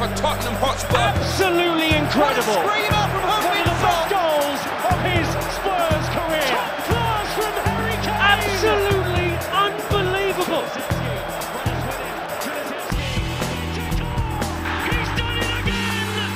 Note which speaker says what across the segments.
Speaker 1: for Tottenham Hotspur.
Speaker 2: Absolutely incredible.
Speaker 1: Screamer from
Speaker 2: One of the best goals of his Spurs career. Top class from Harry Kane. Absolutely unbelievable. He's done it again.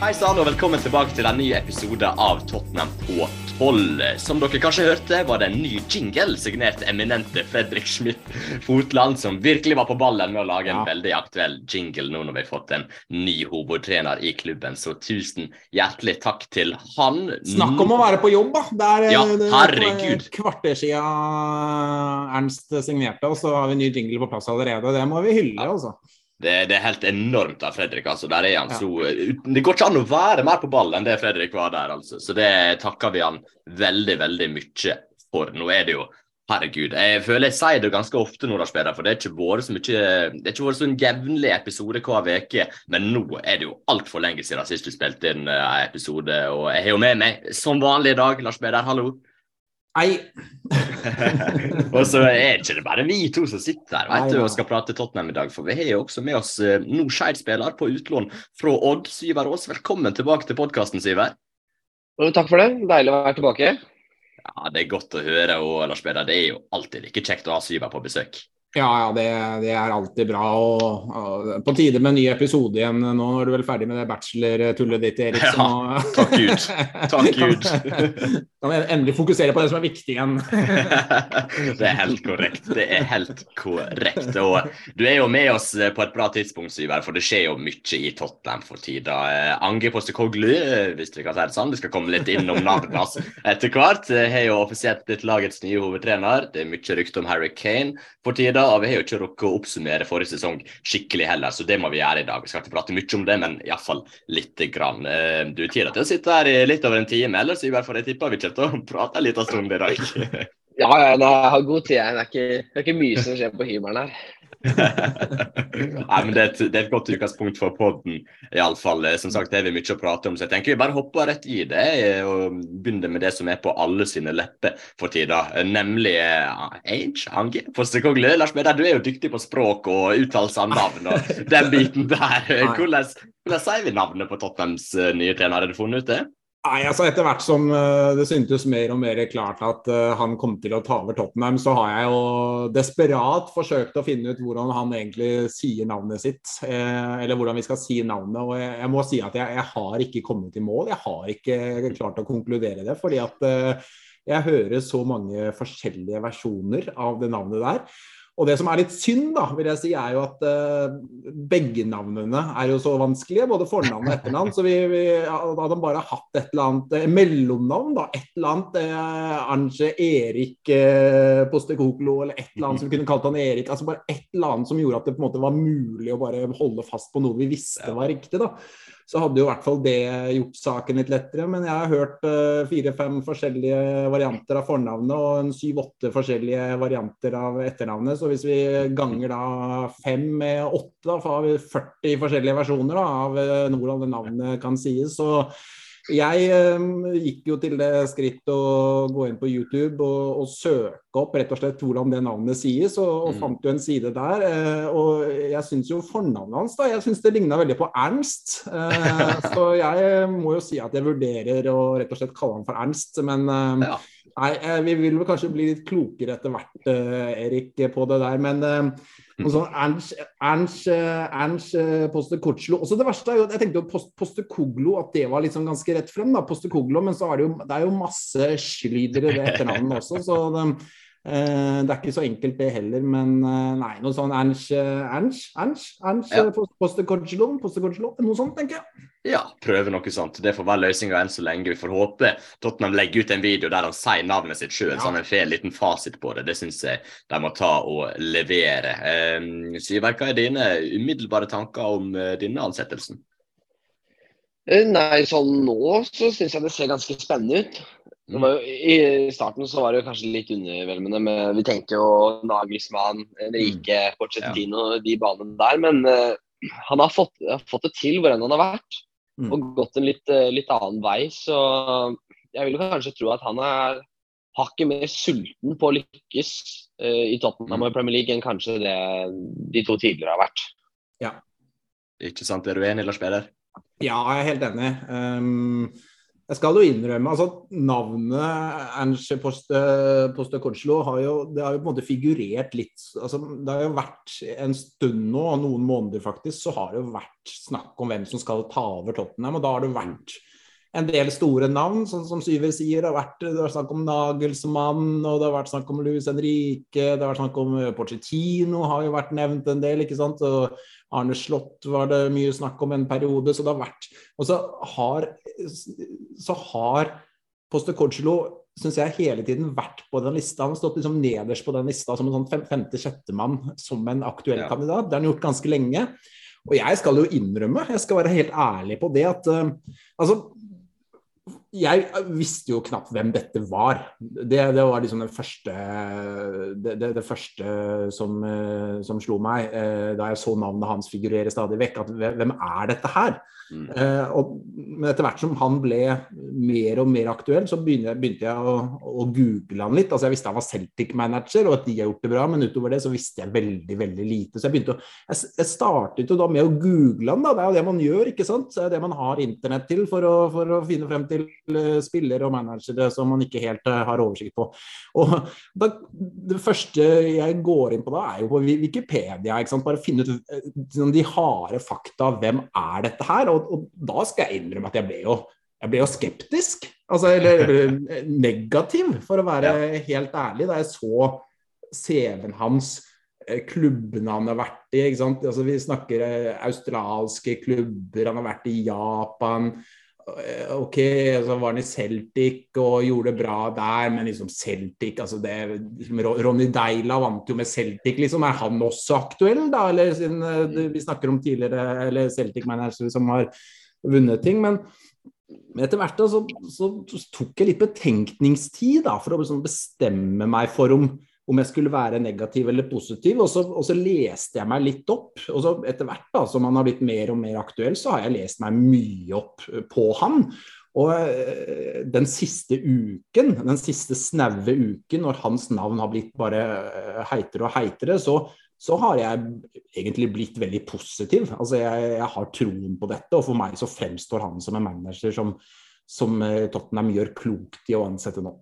Speaker 3: Hei sann, og velkommen tilbake til en ny episode av Tottenham på 12. Som dere kanskje hørte, var det en ny jingle signert eminente Fredrik Schmidt Fotland, som virkelig var på ballen med å lage en
Speaker 4: Ja.
Speaker 3: veldig aktuell jingle nå når vi har fått en ny hovedtrener i klubben. Så tusen hjertelig takk til han.
Speaker 4: Snakk om å være på jobb, da. Det er eh,
Speaker 3: Ja,
Speaker 4: det er
Speaker 3: herregud.
Speaker 4: et kvarter siden Ernst signerte, og så har vi ny jingle på plass allerede. Det må vi hylle, altså.
Speaker 3: Det, det er helt enormt av Fredrik. altså. Der er han
Speaker 4: Ja.
Speaker 3: så Det går ikke an å være mer på ball enn det Fredrik var der, altså. Så det takker vi han veldig, veldig mye for. Nå er det jo Herregud. Jeg føler jeg sier det ganske ofte når spiller, for det er ikke vært så mye Det er ikke vært sånn jevnlig episode hver uke, men nå er det jo altfor lenge siden sist du spilte inn eh, en episode, og jeg har jo med meg, som vanlig i dag, Lars Peder, hallo.
Speaker 4: Nei,
Speaker 3: og så er det ikke bare vi to som sitter her vet du, og skal prate Tottenham i dag, for vi har jo også med oss eh, nå Skeid-spiller på utlån fra Odd, Syver Aas. Velkommen tilbake til podkasten, Syver.
Speaker 5: Takk for det. Deilig å være tilbake.
Speaker 3: Ja, Det er godt å høre, og Lars Peder, det er jo alltid like kjekt å ha Syver på besøk.
Speaker 4: Ja, ja, det, det er alltid bra. Og, og på tide med en ny episode igjen. Nå er du vel ferdig med det bachelor-tullet ditt, Erik.
Speaker 3: Ja, takk Gud. Takk Gud.
Speaker 4: Kan vi endelig fokusere på det som er viktig igjen.
Speaker 3: det er helt korrekt. Det er helt korrekt. Og du er jo med oss på et bra tidspunkt, Syver, for det skjer jo mye i Tottenham for tida. Eh, Ange Postekoglu, eh, hvis vi kan si det sånn, vi skal komme litt innom navnet hans etter hvert, eh, har jo offisielt blitt lagets nye hovedtrener. Det er mye rykte om Harry Kane for tida, vi har jo ikke rukket å oppsummere forrige sesong skikkelig heller, så det må vi gjøre i dag. Vi skal ikke prate mye om det, men iallfall lite grann. Eh, Du har tid til å sitte her i litt over en time, eller hvert fall jeg tipper vi kommer til å prate en liten stund i dag.
Speaker 5: Ja, ja, jeg har god tid. Det er ikke, det er ikke mye som skjer på hybelen her.
Speaker 3: Nei, men det er, et, det er et godt utgangspunkt for podden, iallfall. Som sagt, det har vi mye å prate om, så jeg tenker vi bare hopper rett i det eh, og begynner med det som er på alle sine lepper for tida, eh, nemlig Age, Ange, Postekoglu. Lars Peder, du er jo dyktig på språk og uttalelse av navn og den biten der. Hvordan, hvordan sier vi navnet på Tottenhams eh, nye trener? Har du funnet ut det?
Speaker 4: Nei, altså Etter hvert som eh, det syntes mer og mer klart at eh, han kom til å ta over Tottenham, så har jeg jo desperat forsøkt å finne ut hvordan han egentlig sier navnet sitt. eh, Eller hvordan vi skal si navnet. Og jeg, må si at jeg, jeg har ikke kommet i mål. Jeg har ikke klart å konkludere det. fordi at jeg hører så mange forskjellige versjoner av det navnet der. Og det som er litt synd, da, vil jeg si, er jo at uh, begge navnene er jo så vanskelige. Både fornavn og etternavn. Så vi, vi hadde bare hatt et eller annet eh, mellomnavn, da. Et eller annet uh, Anje Erik uh, Postekoklo, eller et eller annet som vi kunne kalt han Erik. Altså bare et eller annet som gjorde at det på en måte var mulig å bare holde fast på noe vi visste var riktig, da. Så hadde jo i hvert fall det gjort saken litt lettere. Men jeg har hørt eh, fire-fem forskjellige varianter av fornavnet og en syv-åtte forskjellige varianter av etternavnet. Så hvis vi ganger da fem med åtte, da får vi 40 forskjellige versjoner da, av eh, hvordan det navnet kan sies. Så jeg eh, gikk jo til det skritt å gå inn på YouTube og, og søke opp rett og slett hvordan det navnet sies, og, og
Speaker 3: Mm.
Speaker 4: fant jo en side der. Eh, og jeg syns jo fornavnet hans da, jeg synes det ligna veldig på Ernst. Eh, så jeg må jo si at jeg vurderer å rett og slett kalle han for Ernst, men eh,
Speaker 3: Ja.
Speaker 4: Nei, eh, vi vil vel kanskje bli litt klokere etter hvert, eh, Erik, på det der. Men noe sånn Ernst, Ernst, Ernst eh, Postekoglu Også det verste er jo Jeg tenkte jo Post, Postekoglu, at det var liksom ganske rett frem, da, Postekoglu, men så er det jo, det er jo masse slyder ved etternavnet også, så det, det er ikke så enkelt det heller. Men eh, nei, noe sånn Ernst, eh, Ernst, Ernst, Ernst
Speaker 3: Ja.
Speaker 4: Postekortslån, noe sånt, tenker jeg.
Speaker 3: Ja, prøve noe sånt. Det får være løsninga enn så lenge. Vi får håpe Tottenham legger ut en video der han sier navnet sitt sjøl,
Speaker 4: Ja.
Speaker 3: så han får en liten fasit på det. Det syns jeg de må ta og levere. Um, Syver, hva er dine umiddelbare tanker om eh, denne ansettelsen?
Speaker 5: Eh, Nei, sånn nå så syns jeg det ser ganske spennende ut. Jo, I starten så var det jo kanskje litt undervelmende, men vi tenkte jo Nagelsmann, Enrique, ja. de banene der. Men uh, han har fått, har fått det til hvor enn han har vært,
Speaker 4: Mm.
Speaker 5: og gått en litt, eh, litt annen vei. Så jeg vil jo kanskje tro at han er hakket mer sulten på å lykkes uh, i Tottenham og Premier League enn kanskje det de to tidligere har vært.
Speaker 4: Ja.
Speaker 3: Ikke sant, Er du enig, Lars Peder?
Speaker 4: Ja, jeg er helt enig. Um, jeg skal jo innrømme altså Navnet Ernst Poste, Poste Korslo har jo, det har jo på en måte figurert litt altså, Det har jo vært en stund nå, noen måneder faktisk, så har det jo vært snakk om hvem som skal ta over Tottenham. Og da har det vært en del store navn, sånn som Syver sier. Det har vært, det har vært snakk om Nagelsmann, og det har vært snakk om Luis Henrique, det har vært snakk om Porcetino har jo vært nevnt en del, ikke sant. Og Arne Slott var det mye snakk om en periode. Så det har vært Og så har, så har Poste Corcelo syns jeg hele tiden vært på den lista. Han har stått liksom nederst på den lista som en sånn femte-sjettemann som en aktuell ja. kandidat. Det har han gjort ganske lenge. Og jeg skal jo innrømme, jeg skal være helt ærlig på det, at uh, altså jeg visste jo knapt hvem dette var. Det, det var liksom det første, det, det, det første som, eh, som, slo meg eh, da jeg så navnet hans figurere stadig vekk. At hvem er dette her? Mm. Og, men etter hvert som han ble mer og mer aktuell, så begynte, begynte jeg å, å, google han litt. Altså Jeg visste han var Celtic-manager, og at de har gjort det bra, men utover det så visste jeg veldig veldig lite. Så jeg begynte å, jeg, jeg startet jo da med å google han, da. Det er jo det man gjør, ikke sant. Det er det man har internett til for å, for å finne frem til spillere og managere som man ikke helt uh, har oversikt på. Og da, Det første jeg går inn på da, er jo på Wikipedia. ikke sant? Bare finne ut de harde fakta. Hvem er dette her? og, og, da skal jeg innrømme at jeg ble jo, jeg ble jo skeptisk. Altså, eller, negativ, for å være ja. helt ærlig, da jeg så CV-en hans eh, klubbene han har vært i. Altså, vi snakker eh, australske klubber, han har vært i Japan. Eh, OK, så var han i Celtic og gjorde det bra der, men liksom Celtic altså det, liksom Ronny Deila vant jo med Celtic, liksom. Er han også aktuell, da? Eller siden vi snakker om tidligere eller Celtic-managere som har vunnet ting. Men etter hvert da, så, så, tok jeg litt betenkningstid da, for å liksom bestemme meg for om om jeg skulle være negativ eller positiv. Og så, og så, leste jeg meg litt opp. Og så etter hvert da, som han har blitt mer og mer aktuell, så har jeg lest meg mye opp eh, på han. Og øh, den siste uken, den siste snaue uken, når hans navn har blitt bare øh, heitere og heitere, så, så, har jeg egentlig blitt veldig positiv. Altså jeg, jeg, har troen på dette, og for meg så fremstår han som en manager som, som Tottenham gjør klokt i å ansette nå.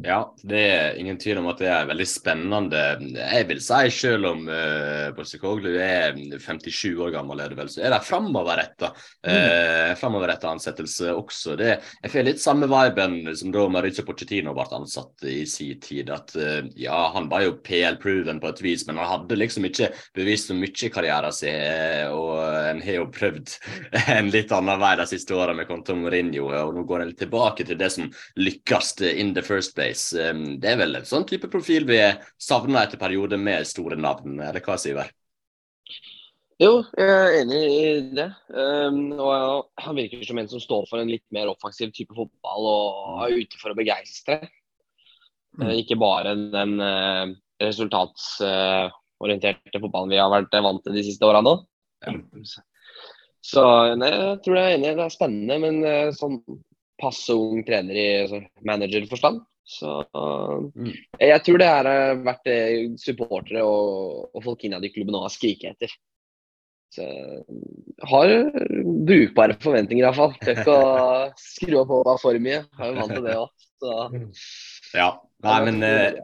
Speaker 3: Ja, det er ingen tvil om at det er veldig spennende. Jeg vil si selv om uh, Postecoglou er 57 år gammel, er det vel, så er det framoverretta uh, framoverretta ansettelse også. Det, jeg får litt samme viben som da Mauricio Pochettino ble ansatt i sin tid. At uh, ja, han var jo PL-proven på et vis, men han hadde liksom ikke bevist så mye i karrieren sin. Og en har jo prøvd en litt annen vei de siste åra med Conto Mourinho, og nå går en tilbake til det som lykkes in the first place Race. Det er vel en sånn type profil vi savner etter perioder med store navn, eller hva, Siver?
Speaker 5: Jo, jeg er enig i det. Um, og Han virker som en som står for en litt mer offensiv type fotball og er ute for å begeistre. Mm. Uh, ikke bare den uh, resultatsorienterte fotballen vi har vært vant til de siste åra nå. Ja. Så nei, jeg tror jeg er enig. Det er spennende, men sånn passe ung trener i altså, managerforstand. Så mm. jeg tror det her har vært det supportere og, og folk innad i klubben og har skriket etter. Så har brukbare forventninger iallfall. Tør ikke å skru på håpa for mye. Har jo vant til det òg.
Speaker 3: Ja. Nei, men eh,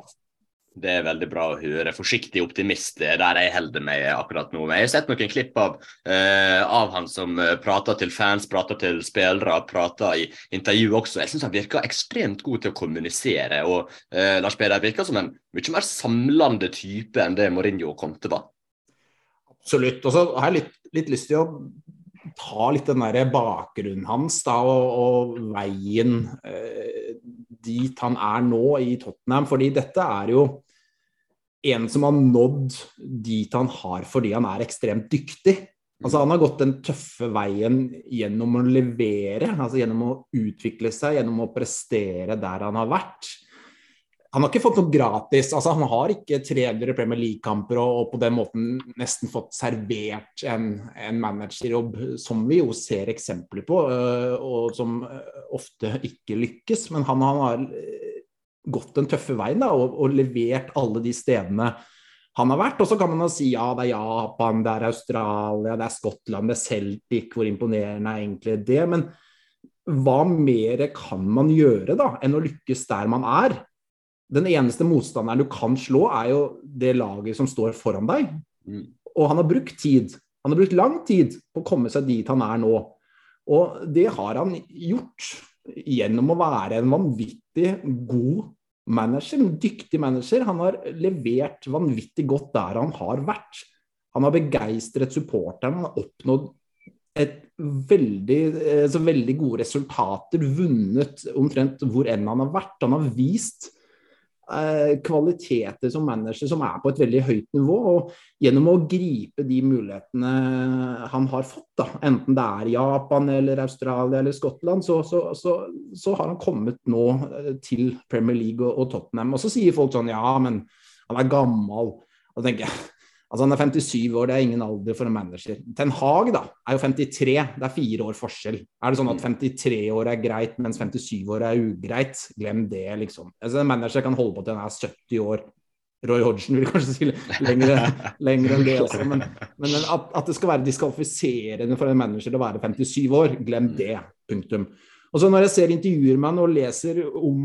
Speaker 3: det er veldig bra å høre. Forsiktig optimist er der jeg holder meg akkurat nå. Men jeg har sett noen klipp av, uh, av han som uh, prater til fans, prater til spillere, prater i intervju også. Jeg syns han virker ekstremt god til å kommunisere. Og uh, Lars Peder virker som en mye mer samlende type enn det Mourinho kom til var.
Speaker 4: Absolutt. Og så har jeg litt, litt lyst til å ta litt den der bakgrunnen hans da, og, og veien eh, dit han er nå i Tottenham. Fordi dette er jo en som har nådd dit han har fordi han er ekstremt dyktig. Altså Han har gått den tøffe veien gjennom å levere, altså gjennom å utvikle seg, gjennom å prestere der han har vært. Han har ikke fått noe gratis. altså Han har ikke 300 Premier League-kamper og, og, på den måten nesten fått servert en, en managerjobb, som vi jo ser eksempler på, øh, og som øh, ofte ikke lykkes. Men han, han har gått den tøffe veien da, og, og levert alle de stedene han har vært. Og så kan man jo si ja, det er Japan, det er Australia, det er Skottland, det er Celtic. Hvor imponerende er egentlig det? Men hva mer kan man gjøre da, enn å lykkes der man er? Den eneste motstanderen du kan slå, er jo det laget som står foran deg. Mm. Og han har brukt tid. Han har brukt lang tid på å komme seg dit han er nå. Og det har han gjort gjennom å være en vanvittig god manager, en dyktig manager. Han har levert vanvittig godt der han har vært. Han har begeistret supporterne, han har oppnådd et veldig, altså veldig gode resultater, vunnet omtrent hvor enn han har vært. Han har vist Eh, kvaliteter som manager som er på et veldig høyt nivå. og Gjennom å gripe de mulighetene han har fått, da, enten det er Japan eller Australia eller Skottland, så, så, så, så har han kommet nå eh, til Premier League og, og, Tottenham. Og så sier folk sånn ja, men han er gammel. Og da tenker jeg Altså Han er 57 år, det er ingen alder for en manager. Ten Hag da, er jo 53, det er fire år forskjell. Er det sånn at 53 mm. år er greit, mens 57 år er ugreit? Glem det, liksom. Altså En manager kan holde på til han er 70 år. Roy Hodgson vil kanskje si lengre, lengre enn det også. Men, men at, at, det skal være diskvalifiserende for en manager å være 57 år, glem det. Punktum. Og så Når jeg ser intervjuer med han og leser om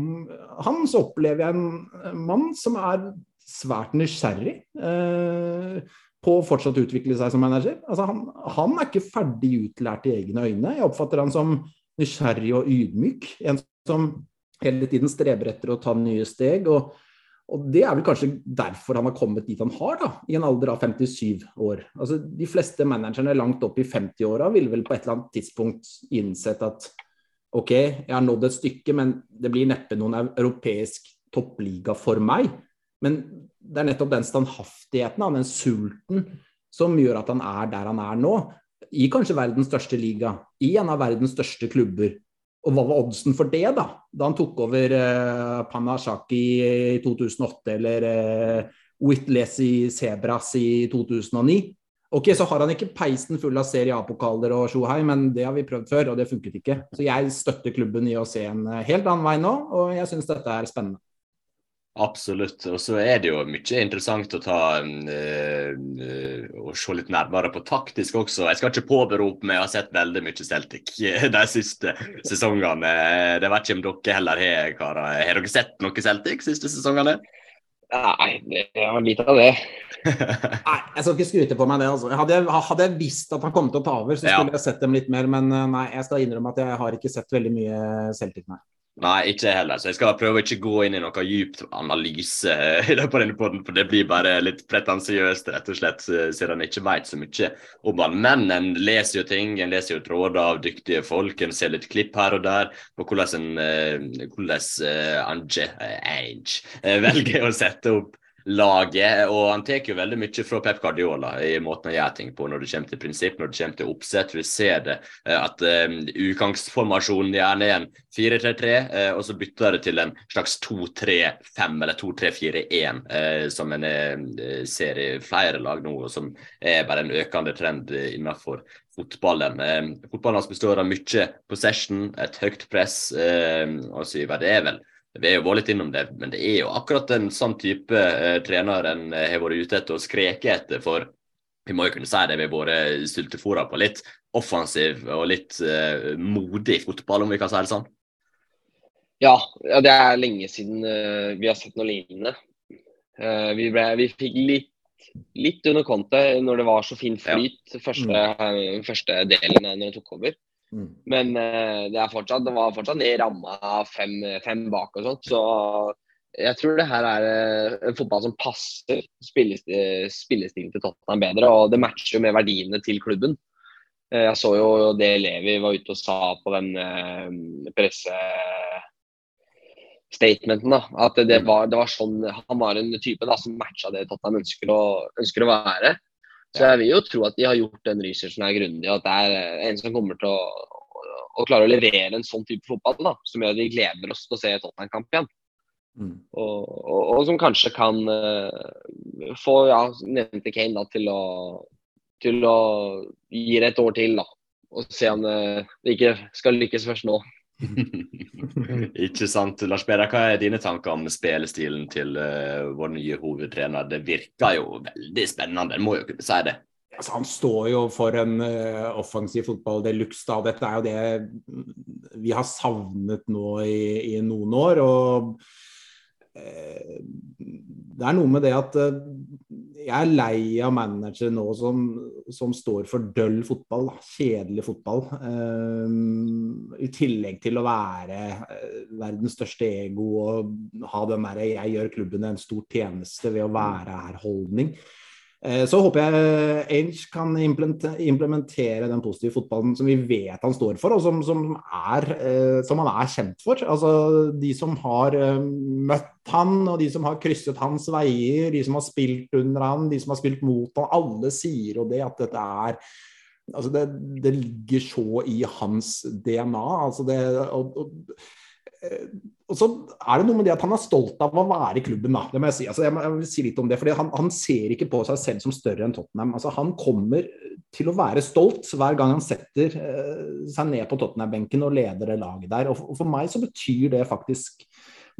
Speaker 4: han, så opplever jeg en mann som er svært nysgjerrig eh, på å fortsatt utvikle seg som manager. Altså, han, han, er ikke ferdig utlært i egne øyne. Jeg oppfatter han som nysgjerrig og ydmyk. En som hele tiden streber etter å ta nye steg. og og Det er vel kanskje derfor han har kommet dit han har, da, i en alder av 57 år. Altså, De fleste managerne langt opp i 50-åra ville vel på et eller annet tidspunkt innsett at OK, jeg har nådd et stykke, men det blir neppe noen europeisk toppliga for meg. Men det er nettopp den standhaftigheten, den sulten, som gjør at han er der han er nå. I kanskje verdens største liga, i en av verdens største klubber. Og hva var oddsen for det, da? Da han tok over uh, Panashaki i 2008, eller Whitles i Sebras i 2009? Ok, Så har han ikke peisen full av Serie A-pokaler og Sjohei, men det har vi prøvd før, og det funket ikke. Så jeg støtter klubben i å se en eh, helt annen vei nå, og jeg syns dette er spennende.
Speaker 3: Absolutt. Og så er det jo mye interessant å ta uh, og se litt nærmere på taktisk også. Jeg skal ikke påberope meg å ha sett veldig mye Celtic de siste sesongene. Det vet ikke om dere heller har, karer. Har dere sett noe Celtic de siste sesongene?
Speaker 5: Nei, det var lite av det.
Speaker 4: nei, jeg skal ikke skryte på meg det. Altså. Hadde, jeg, hadde, jeg, visst at han kom til å ta over, så skulle ja. jeg sett dem litt mer. Men eh, nei, jeg skal innrømme at jeg har ikke sett veldig mye Celtic, nei.
Speaker 3: Nei, ikke jeg heller. Så jeg skal prøve å ikke gå inn i noe dypt analyse på denne poden, for det blir bare litt pretensiøst, rett og slett, siden en ikke vet så mye om han. Men en leser jo ting, en leser jo tråder av dyktige folk, en ser litt klipp her og der på hvordan en eh, hvordan Ange, Ange velger å sette opp laget. Og han tar jo veldig mye fra Pep Guardiola i måten å gjøre ting på når det kommer til prinsipp, når det kommer til oppsett. Vi ser det eh, at um, utgangsformasjonen gjerne er en 4-3-3, uh, og så bytter det til en slags 2-3-5 eller 2-3-4-1, uh, som en uh, ser i flere lag nå, og som er bare en økende trend innenfor fotballen. Eh, fotballen består av mye possession, et høyt press eh, videre. Det er vel vi er jo vært litt innom det, men det er jo akkurat en sånn type eh, trener en eh, har vært ute etter å skreke etter. For vi må jo kunne si det, vi har vært sultefòra på litt offensiv og litt eh, modig fotball, om vi kan si det sånn.
Speaker 5: Ja, det er lenge siden uh, vi har sett noe lignende. Uh, vi, ble, vi, fikk litt, litt under kontet når det var så fin flyt ja. første, uh, første delen når han tok over. Mm. Men uh, det, fortsatt, det, var fortsatt i ramma fem, fem bak og sånt. Så jeg tror det her er uh, en fotball som passer spillestilen til Tottenham bedre. Og det matcher jo med verdiene til klubben. Jeg så jo det Levi var ute og sa på den pressestatementen. da, At det var, det var, sånn Han var en type da, som matcha det Tottenham ønsker å, ønsker å være. Så jeg vil jo tro at de har gjort den researchen her grundig, at det er eh, en som kommer til å, å, å klare å levere en sånn type fotball da, som gjør at vi gleder oss til å se Tottenham-kamp igjen. Mm. Og, og, og, som kanskje kan uh, få ja, nevnte Kane da, til, å, til å gi det et år til. da, Og se om det, det ikke skal lykkes først nå.
Speaker 3: Ikke sant. Lars Peder, hva er dine tanker om spillestilen til uh, vår nye hovedtrener? Det virker jo veldig spennende, en må jo kunne si det.
Speaker 4: Altså, han står jo for en uh, offensiv fotball de luxe. Dette er jo det vi har savnet nå i, i noen år. og det er noe med det at uh, jeg er lei av managere nå som, som står for døll fotball, kjedelig fotball. I tillegg til å være verdens største ego og ha den derre 'jeg gjør klubben en stor tjeneste ved å være her'-holdning. Eh, så håper jeg Ainge kan implementere den positive fotballen som vi vet han står for, og som, som, er, eh, som han er kjent for. Altså, de som har eh, møtt han, og de som har krysset hans veier, de som har spilt under han, de som har spilt mot han, alle sier jo det at dette er altså det, det ligger så i hans DNA. altså det, og, og og så er det noe med det at han er stolt av å være i klubben, da. Det må jeg si. Altså, jeg, må, jeg vil si litt om det, fordi han, han, ser ikke på seg selv som større enn Tottenham. Altså, han kommer til å være stolt hver gang han setter uh, seg ned på Tottenham-benken og leder det laget der. Og for, og for, meg så betyr det faktisk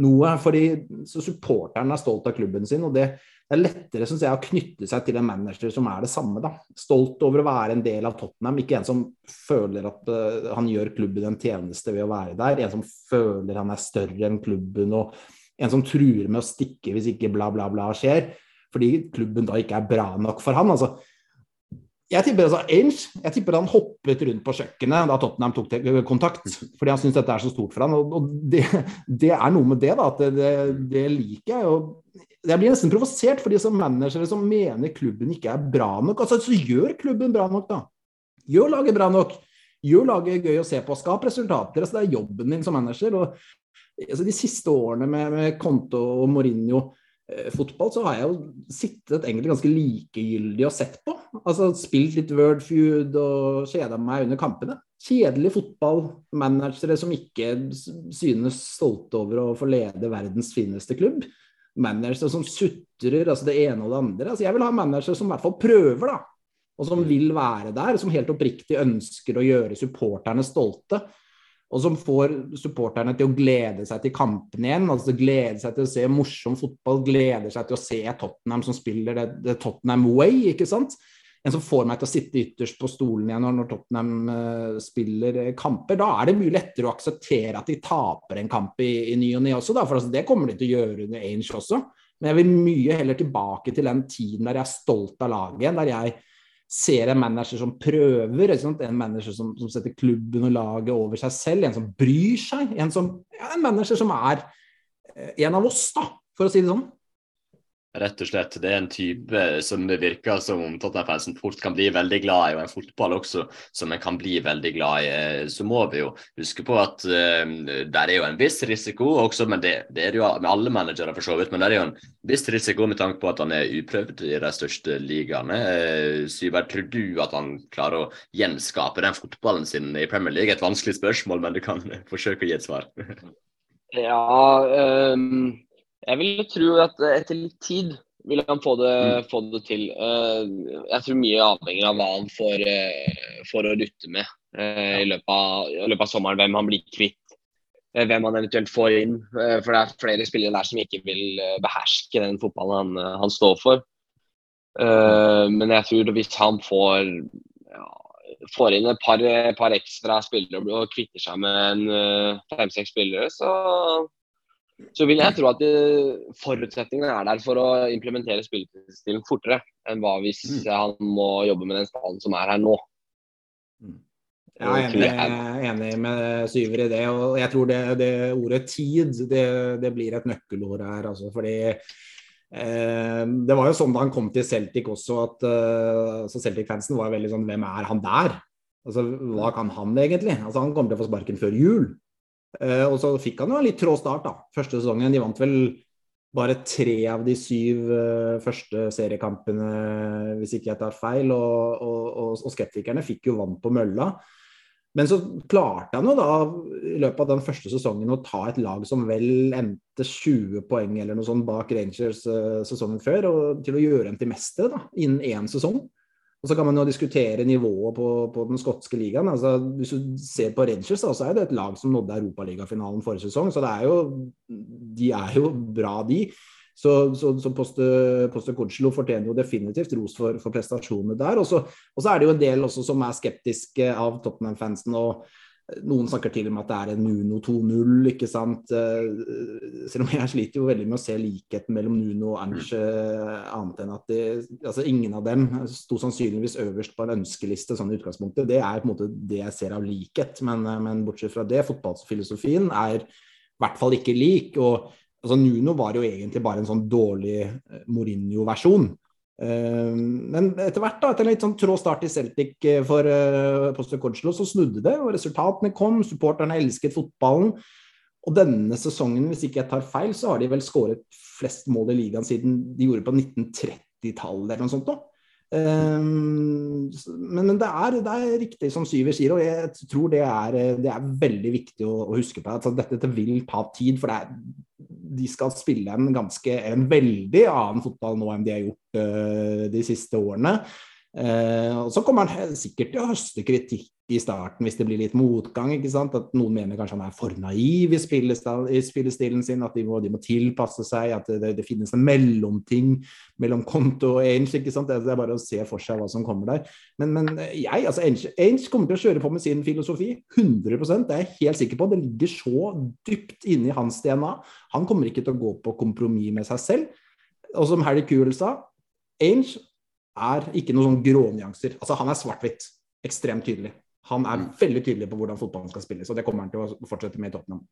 Speaker 4: noe, fordi supporteren er stolt av klubben sin. og det det er lettere synes jeg, å knytte seg til en manager som er det samme. da. Stolt over å være en del av Tottenham, ikke en som føler at uh, han gjør klubben en tjeneste ved å være der. En som føler han er større enn klubben, og en som truer med å stikke hvis ikke bla, bla, bla skjer. Fordi klubben da ikke er bra nok for han. altså jeg tipper altså Ainge, jeg tipper han hoppet rundt på kjøkkenet da Tottenham tok kontakt. Fordi han syns dette er så stort for han, og det, det, er noe med det, da, at det, det liker jeg. og jeg blir nesten provosert for de som managere som mener klubben ikke er bra nok. altså Så gjør klubben bra nok, da. Gjør laget bra nok. Gjør laget gøy å se på. Skap resultater. altså Det er jobben din som manager. og altså De siste årene med, med Conto og Mourinho eh, fotball, så har jeg jo sittet egentlig ganske likegyldig og sett på. Altså Spilt litt word feud og kjeda meg under kampene. Kjedelig fotball. Managere som ikke synes stolte over å få lede verdens fineste klubb managere som sutrer altså det ene og det andre. Altså jeg vil ha managere som i hvert fall prøver, da. Og som vil være der, som helt oppriktig ønsker å gjøre supporterne stolte. Og som får supporterne til å glede seg til kampene igjen. altså Glede seg til å se morsom fotball, gleder seg til å se Tottenham som spiller det, det Tottenham Way. ikke sant? En som får meg til å sitte ytterst på stolen igjen når, Tottenham uh, spiller uh, kamper. Da er det mye lettere å akseptere at de taper en kamp i, i ny og ne også, da, for altså, det kommer de til å gjøre under Ainge også. Men jeg vil mye heller tilbake til den tiden der jeg er stolt av laget, der jeg ser en manager som prøver, en manager som, som, setter klubben og laget over seg selv, en som bryr seg, en, som, ja, en manager som er uh, en av oss, da, for å si det sånn.
Speaker 3: Rett og slett. Det er en type som det virker som om Tottenham-fansen fort kan bli veldig glad i, og en fotball også som en kan bli veldig glad i. Så må vi jo huske på at uh, der er jo en viss risiko også, men det, det er det jo med alle managere for så vidt. Men det er jo en viss risiko med tanke på at han er uprøvd i de største ligaene. Uh, Syver, tror du at han klarer å gjenskape den fotballen sin i Premier League? Et vanskelig spørsmål, men du kan forsøke å gi et svar.
Speaker 5: ja, um jeg vil tro at etter litt tid vil han få det, mm. få det til. Eh, jeg tror mye avhenger av hva han får, eh, får å rutte med eh, i løpet, av, i løpet, av, sommeren. Hvem han blir kvitt, hvem han eventuelt får inn. For det er flere spillere der som ikke vil beherske den fotballen han, han står for. Men jeg tror hvis han får, ja, får inn et par, par, ekstra spillere og kvitter seg med fem-seks spillere, så så vil jeg tro at forutsetningene er der for å implementere spillestilen fortere enn hva hvis mm. han må jobbe med den stallen som er her nå.
Speaker 4: Mm. Jeg er enig, enig, med Syver i det. og jeg tror det, det ordet 'tid' det, det, blir et nøkkelord her. Altså, fordi eh, Det var jo sånn da han kom til Celtic også, at uh, Celtic-fansen var veldig sånn Hvem er han der? Altså, Hva kan han egentlig? Altså, Han kommer til å få sparken før jul. Uh, og så fikk han jo litt trå start, da. Første sesongen. De vant vel bare tre av de syv uh, første seriekampene, hvis ikke jeg tar feil. Og, og, og, skeptikerne fikk jo vann på mølla. Men så klarte han jo da i løpet av den første sesongen å ta et lag som vel endte 20 poeng eller noe sånt bak Rangers uh, sesongen før, og til å gjøre dem til mestere innen én sesong. Og så kan man jo diskutere nivået på, på den skotske ligaen. Altså, hvis du ser på Rangers, så er det et lag som nådde europaligafinalen forrige sesong. Så det er jo, de er jo bra, de. Så, så, så Poste, Poste Kudslo fortjener jo definitivt ros for, for prestasjonene der. Og så, er det jo en del også som er skeptiske av Tottenham-fansen. og noen snakker til og med at det er en Nuno 2-0, ikke sant. Eh, selv om jeg sliter jo veldig med å se likheten mellom Nuno og Ange, annet enn at de, altså ingen av dem sto sannsynligvis øverst på en ønskeliste sånn i utgangspunktet. Det er på en måte det jeg ser av likhet, men, men bortsett fra det, fotballfilosofien er i hvert fall ikke lik. og altså Nuno var jo egentlig bare en sånn dårlig eh, Mourinho-versjon. Uh, men etter hvert, da, etter en litt sånn trå start i Celtic eh, for uh, Poster Coachlo, så snudde det, og resultatene kom. Supporterne elsket fotballen. Og denne sesongen, hvis ikke jeg tar feil, så har de vel skåret flest mål i ligaen siden de gjorde på 1930-tallet eller noe sånt. Da. Men, men det, er, det, er, riktig som Syver sier, og jeg tror det er, det er veldig viktig å, å huske på. at dette, dette, vil ta tid, for det er, de skal spille en ganske, en veldig annen fotball nå enn de har gjort uh, de siste årene. Uh, og Så kommer han sikkert til å høste kritikk i starten hvis det blir litt motgang. ikke sant? At noen mener kanskje han er for naiv i, spillestilen sin, at de må, de må, tilpasse seg, at det, det, finnes en mellomting mellom konto og Ainge. ikke sant? Det er bare å se for seg hva som kommer der. Men, men jeg, altså Ainge, kommer til å kjøre på med sin filosofi. 100 det er jeg helt sikker på. Det ligger så dypt inne i hans DNA. Han kommer ikke til å gå på kompromiss med seg selv. Og som Harry Kuhl sa, Ainge er ikke noen sånn grånyanser. Altså, han er svart-hvitt. Ekstremt tydelig. Han er mm. veldig tydelig på hvordan fotballen skal spilles, og det kommer han til å fortsette med i Tottenham.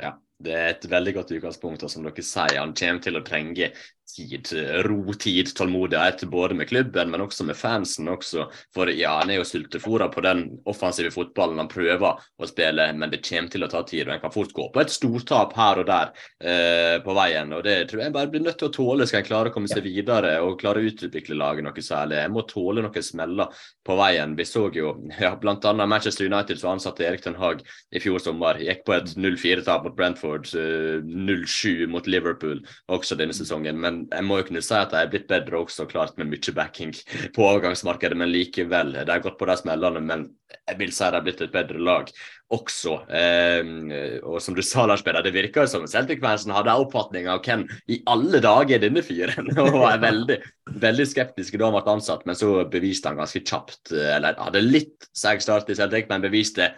Speaker 3: Ja, det er et veldig godt utgangspunkt. og som dere sier, Han kommer til å trenge tid, rotid, tålmodighet, både med klubben, men også med fansen. også. For ja, han er jo sultefòra på den offensive fotballen han prøver å spille, men det kommer til å ta tid. og En kan fort gå på et stortap her og der eh, på veien. og Det tror jeg bare blir nødt til å tåle skal en klare å komme seg videre og klare å utvikle laget noe særlig. Jeg må tåle noen smeller på veien. Vi så jo ja, bl.a. Manchester United som ansatte Erik Ten Hag i fjor sommer. Gikk på et 0-4-tap mot Brentford, 0-7 mot Liverpool også denne sesongen. men jeg må jo kunne si at de er blitt bedre også, klart med mye backing på overgangsmarkedet. Men likevel, de har gått på de smellene. Men jeg vil si de har blitt et bedre lag også. Eh, og som du sa, Lars Peder, det virker som Celtic-fansen hadde oppfatning av hvem i alle dager er denne fyren og er veldig, veldig skeptiske da han ble ansatt. Men så beviste han ganske kjapt, eller hadde litt seig start i Celtic, men beviste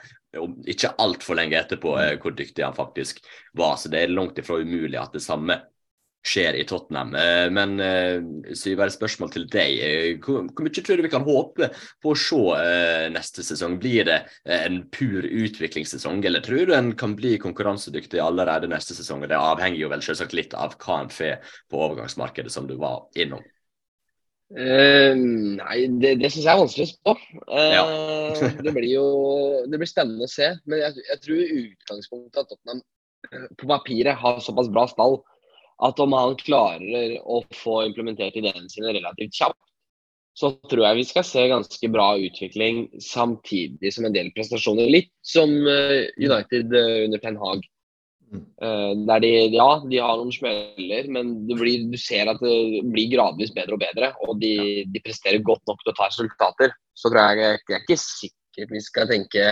Speaker 3: ikke altfor lenge etterpå eh, hvor dyktig han faktisk var. Så det er langt ifra umulig at det samme skjer i Tottenham. Eh, men uh, Syver, spørsmål til deg. Eh, hvor, hvor, mye tror du vi kan håpe på å se neste sesong? Blir det en pur utviklingssesong, eller tror du en kan bli konkurransedyktig allerede neste sesong? Det avhenger jo vel selvsagt litt av hva en får på overgangsmarkedet, som du var innom.
Speaker 5: Uh, nei, det, det syns jeg er vanskelig å spå. Uh, ja. det blir jo det blir spennende å se. Men jeg, jeg tror i utgangspunktet at Tottenham på papiret har såpass bra stall at om han klarer å få implementert ideene sine relativt kjapt, så tror jeg vi skal se ganske bra utvikling samtidig som en del prestasjoner. Litt som eh, United eh, under Ten Hag. Mm. Eh, der de, ja, de har noen smeller, men blir, du ser at det blir gradvis bedre og bedre. Og de, de presterer godt nok til å ta resultater. Så tror jeg jeg er ikke sikkert vi skal tenke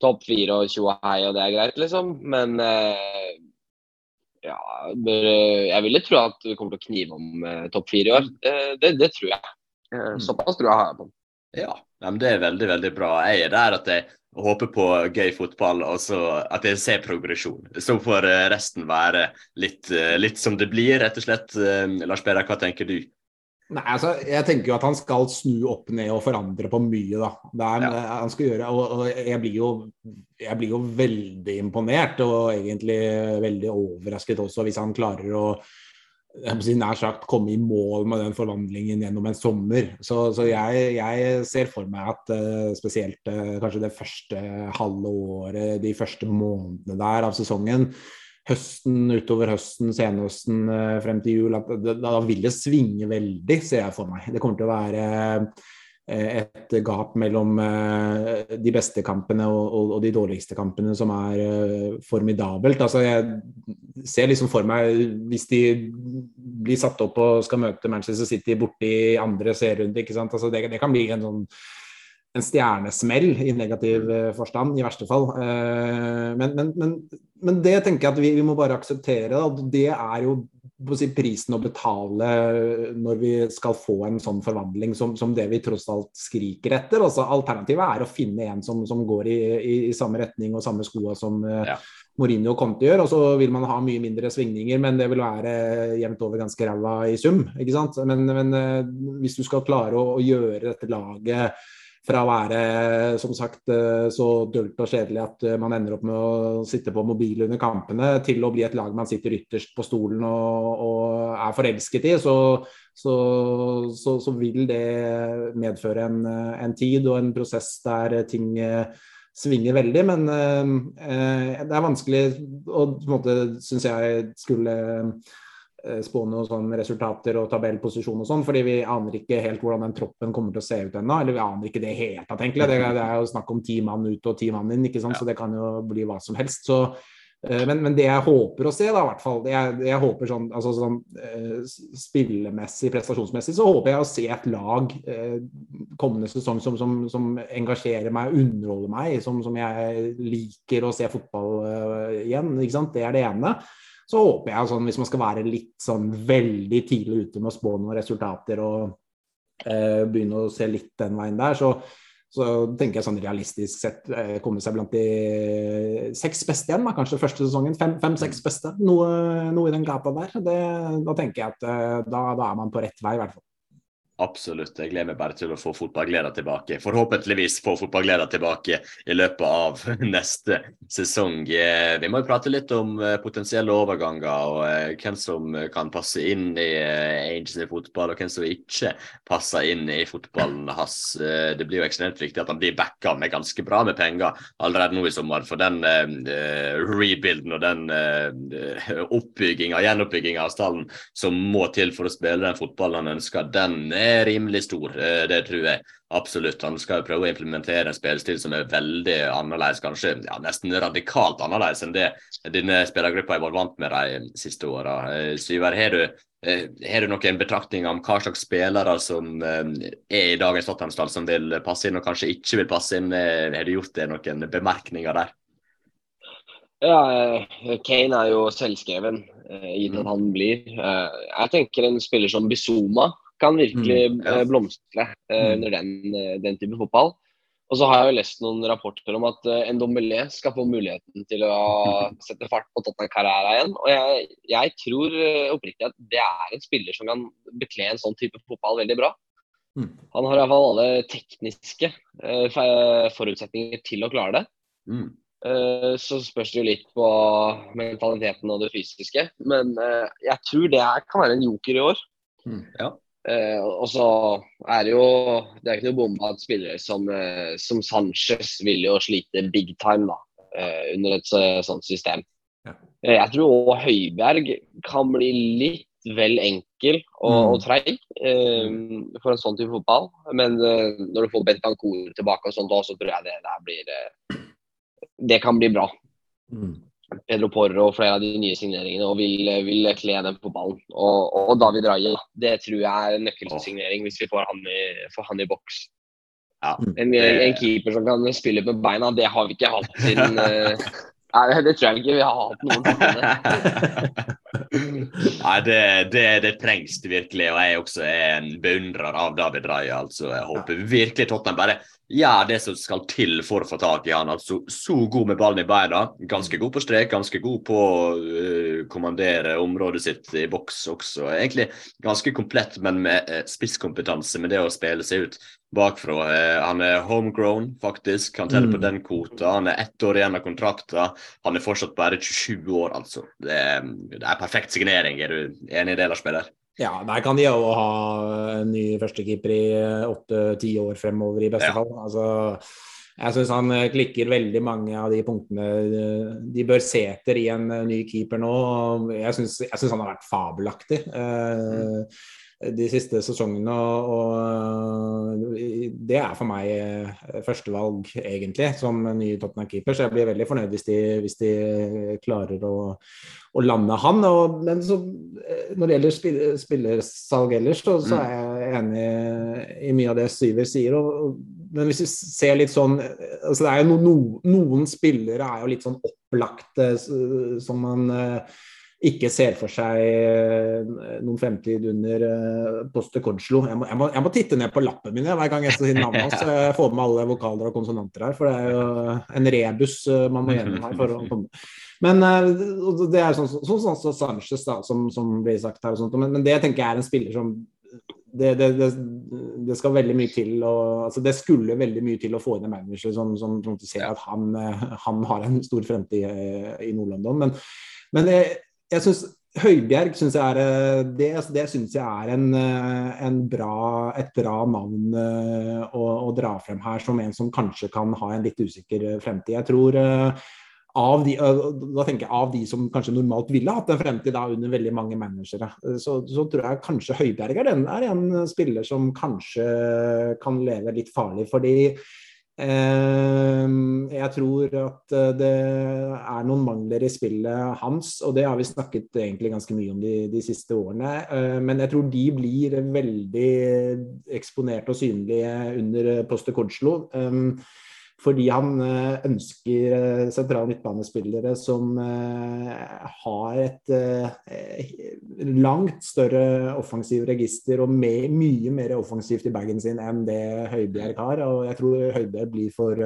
Speaker 5: topp fire og tjo og hei og det er greit, liksom. Men eh, ja, jeg ville tro at vi kommer til å knive om eh, topp fire i år. Det, det, tror jeg. Eh, mm. Såpass tror jeg har jeg på.
Speaker 3: Ja, men det er veldig, veldig bra. Jeg er der at jeg håper på gøy fotball, og så at jeg ser progresjon. Så får eh, resten være litt, litt som det blir, rett og slett. Lars Peder, hva tenker du?
Speaker 4: Nei, altså, Jeg tenker jo at han skal snu opp ned og forandre på mye. da. Er, ja. han skal gjøre, og, og jeg, blir jo, jeg, blir jo, veldig imponert og egentlig veldig overrasket også hvis han klarer å si, nær sagt komme i mål med den forvandlingen gjennom en sommer. Så, så jeg, jeg, ser for meg at uh, spesielt uh, kanskje det første halve året, de første månedene der av sesongen, høsten, utover høsten, senhøsten frem til jul, at da vil det svinge veldig, ser jeg for meg. Det kommer til å være et gap mellom de beste kampene og, de dårligste kampene som er formidabelt. Altså, jeg ser liksom for meg, hvis de blir satt opp og skal møte Manchester City borte i andre serierunde, altså, det, det kan bli en sånn en stjernesmell i negativ forstand, i verste fall. Men, men, men, men det tenker jeg at vi, vi må bare akseptere. Da. Det er jo si, prisen å betale når vi skal få en sånn forvandling som, som det vi tross alt skriker etter. Altså, alternativet er å finne en som, som går i, i, i, samme retning og samme skoa som ja. Mourinho kom til å gjøre. Og så vil man ha mye mindre svingninger, men det vil være jevnt over ganske ræva i sum. ikke sant? Men, men hvis du skal klare å, å gjøre dette laget fra å være som sagt eh, så dølt og kjedelig at eh, man ender opp med å sitte på mobil under kampene, til å bli et lag man sitter ytterst på stolen og, og er forelsket i, så, så, så, så, vil det medføre en, en, tid og en prosess der ting eh, svinger veldig. Men eh, det er vanskelig å på en måte, syns jeg, skulle spå noen sånn resultater og tabellposisjon og sånn, fordi vi aner ikke helt hvordan den troppen kommer til å se ut ennå. Eller vi aner ikke det helt tatt, egentlig. Det, det, er jo snakk om ti mann ut og ti mann inn, ikke sant? så det kan jo bli hva som helst. Så, eh, men, men, det jeg håper å se, da, i hvert fall jeg, jeg håper sånn, altså sånn uh, Spillemessig, prestasjonsmessig, så håper jeg å se et lag eh, kommende sesong som, som, som, engasjerer meg, underholder meg, som, som jeg liker å se fotball eh, igjen. ikke sant? Det er det ene så håper jeg sånn, hvis man skal være litt sånn veldig tidlig ute med å spå noen resultater og eh, begynne å se litt den veien der, så, så tenker jeg sånn realistisk sett eh, komme seg blant de seks beste igjen, da, kanskje første sesongen. Fem-seks fem, beste, noe, noe, i den gata der. Det, da tenker jeg at eh, da, da, er man på rett vei, i hvert fall.
Speaker 3: Absolutt. Jeg gleder meg bare til å få fotballgleda tilbake. Forhåpentligvis få fotballgleda tilbake i løpet av neste sesong. Eh, vi må jo prate litt om eh, potensielle overganger og eh, hvem som kan passe inn i Angels i fotball, og hvem som ikke passer inn i fotballen hans. Det blir jo ekstremt viktig at han blir backa med ganske bra med penger allerede nå i sommer. For den rebuilden og den uh, oppbygginga, gjenoppbygginga av stallen som må til for å spille den fotballen han ønsker, den er er rimelig stor, eh, det tror jeg absolutt. Han skal prøve å implementere en spillestil som er veldig annerledes, kanskje ja, nesten radikalt annerledes enn det denne spillergruppa har vært vant med de siste åra. Eh, Syver, har du, eh, har du noen betraktninger om hva slags spillere som er i dagens Tottenham-stall som vil passe inn, og kanskje ikke vil passe inn? Har du gjort det noen bemerkninger der?
Speaker 5: Ja, Kane er jo selvskreven, gitt at mm. han blir. Jeg tenker en spiller som Bizuma kan virkelig mm, ja. Eh, blomstre uh, under den, uh, den type fotball. Og så har jeg jo lest noen rapporter om at uh, Ndombele skal få muligheten til å sette fart på Tottenham Carrera igjen. Og jeg, jeg tror oppriktig at det er en spiller som kan bekle en sånn type fotball veldig bra. Mm. Han har iallfall alle tekniske forutsetninger til å klare det. Mm. Så spørs det jo litt på mentaliteten og det fysiske. Men jeg tror det kan være en joker i år.
Speaker 3: Mm. Ja.
Speaker 5: Uh, og så er det jo Det er ikke noe bombe at spillere som, uh, som Sanchez vil jo slite big time da, uh, under et sånt system. Ja. jeg tror òg Høiberg kan bli litt vel enkel og, mm. og treig for en sånn type fotball. Men når du får Bentancour tilbake og sånt også, så tror jeg det, det blir Det kan bli bra. Mm. Pedro Porro og flere av de nye signeringene og vil, vil kle dem på ballen. Og, og David Raja, det tror jeg er en nøkkelsignering hvis vi får han i, får han i boks. Ja, en, en, keeper som kan spille med beina, det har vi ikke hatt siden Nei, det tror jeg ikke vi har hatt noen
Speaker 3: Nei, det, det, det, trengs det virkelig, og jeg også er en beundrer av David Raja. Altså, jeg håper virkelig Tottenham bare gjør det som skal til for å få tak i han. Altså, så god med ballen i beina, ganske god på strek, ganske god på å uh, kommandere området sitt i boks også. Egentlig ganske komplett, men med uh, spisskompetanse med det å spille seg ut bakfra. Uh, han er homegrown, faktisk. Han teller mm. på den kvota. Han er ett år igjen av kontrakta. Han er fortsatt bare 27 år, altså. Det er, det er perfekt signering. Er du enig i det, Lars Peder?
Speaker 4: Ja, der kan de jo ha en ny førstekeeper i åtte-ti år fremover, i beste ja. fall. Altså, Jeg syns han klikker veldig mange av de punktene de bør se etter i en ny keeper nå. Jeg syns han har vært fabelaktig. Mm de siste sesongene. Og, og, det er for meg eh, førstevalg, egentlig, som ny Tottenham-keeper. Så jeg blir veldig fornøyd hvis de, hvis de klarer å, å, lande han. Og, men så, eh, når det gjelder spill, spillersalg ellers, så, så, er jeg enig i mye av det Syver sier. Og, men hvis vi ser litt sånn altså det er jo no, no, Noen spillere er jo litt sånn opplagte som man ikke ser for seg eh, noen fremtid under uh, Poste Kodslo. Jeg, jeg, jeg, må titte ned på lappen min hver gang jeg skal si navnet hans. Jeg får med alle vokaler og konsonanter her, for det er jo en rebus uh, man må gjennom her for å komme. Men det er sånn som så, så, så, Sanchez, som, som blir sagt her, og sånt, men, men det tenker jeg er en spiller som det, det, det, det, skal veldig mye til å, altså Det skulle veldig mye til å få inn en manager som, som, som ser at han, han, har en stor fremtid i Nord-London. Men, men jeg synes Høibjerg syns jeg er, eh, det, det synes jeg er en, eh, en bra, et bra navn eh, å, å, dra frem her, som en som kanskje kan ha en litt usikker fremtid. Jeg tror av de, da tenker jeg av de som kanskje normalt ville hatt en fremtid da, under veldig mange managere, så, så, tror jeg kanskje Høibjerg er, den, er en spiller som kanskje kan leve litt farlig. fordi jeg tror at eh, det er noen mangler i spillet hans, og det har vi snakket egentlig ganske mye om de, de siste årene. Eh, men jeg tror de blir veldig eksponerte og synlige under Poste Kodslo. Fordi han eh, ønsker eh, sentrale midtbanespillere som eh, har et langt større offensiv register og mye mer offensivt i bagen sin enn det Høibjerg har. Og jeg tror Høibjerg blir for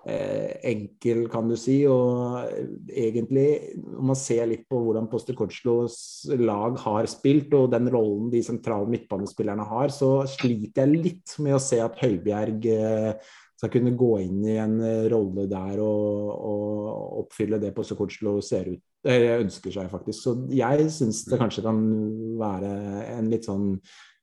Speaker 4: enkel, kan du si. Og egentlig, om man ser litt på hvordan Poster Kortslos lag har spilt, og den rollen de sentrale midtbanespillerne har, så sliter jeg litt med å se at Høibjerg skal kunne gå inn i en eh, rolle der og, og oppfylle det Posse Coachlo ser ut ønsker seg, faktisk. Så jeg syns det kanskje kan være en litt sånn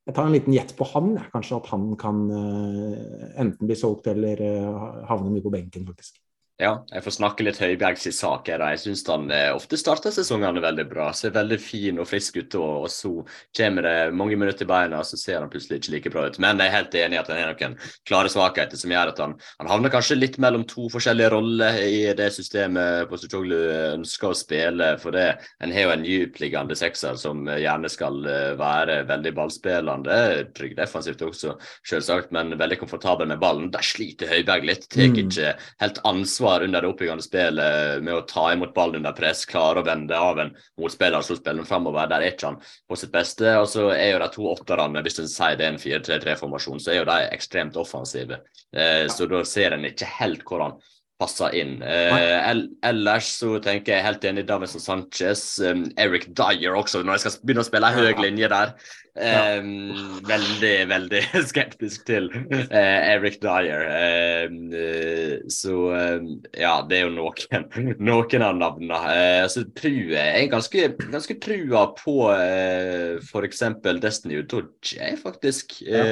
Speaker 4: Jeg tar en liten gjett på han, kanskje at han kan uh, enten bli solgt eller uh, havne mye på benken, faktisk.
Speaker 3: Ja, jeg får snakke litt Høibjergs sak her. Jeg syns han eh, ofte starter sesongene veldig bra. Ser veldig fin og frisk ut, og, så kommer det mange minutter i beina, og så ser han plutselig ikke like bra ut. Men jeg er helt enig i at han har noen klare svakheter som gjør at han, han havner kanskje litt mellom to forskjellige roller i det systemet Postacoglu ønsker å spille. For det, en har jo en dypliggende sekser som gjerne skal eh, være veldig ballspillende. Trygg defensivt også, selvsagt, men veldig komfortabel med ballen. Der sliter Høibjerg litt. Tar mm. ikke helt ansvar ansvar under det oppbyggende spillet med å ta imot ballen under press, klare å vende av en motspiller som spiller han framover. Der er ikke han på sitt beste. Og så er jo de to åtterne, hvis en sier det er en 4-3-3-formasjon, så er jo de ekstremt offensive. Eh, så da ser en ikke helt hvor han passer inn. Eh, ellers så tenker jeg helt enig i Davinson Sanchez. Um, Eric Dyer også, når jeg skal begynne å spille høy linje der. Um, veldig, veldig skeptisk til uh, Eric Dyer. Uh, så uh, ja, det er jo noen, noen av navnene. Uh, så tror jeg er ganske, ganske trua på uh, f.eks. Destiny Udoje, faktisk. Ja.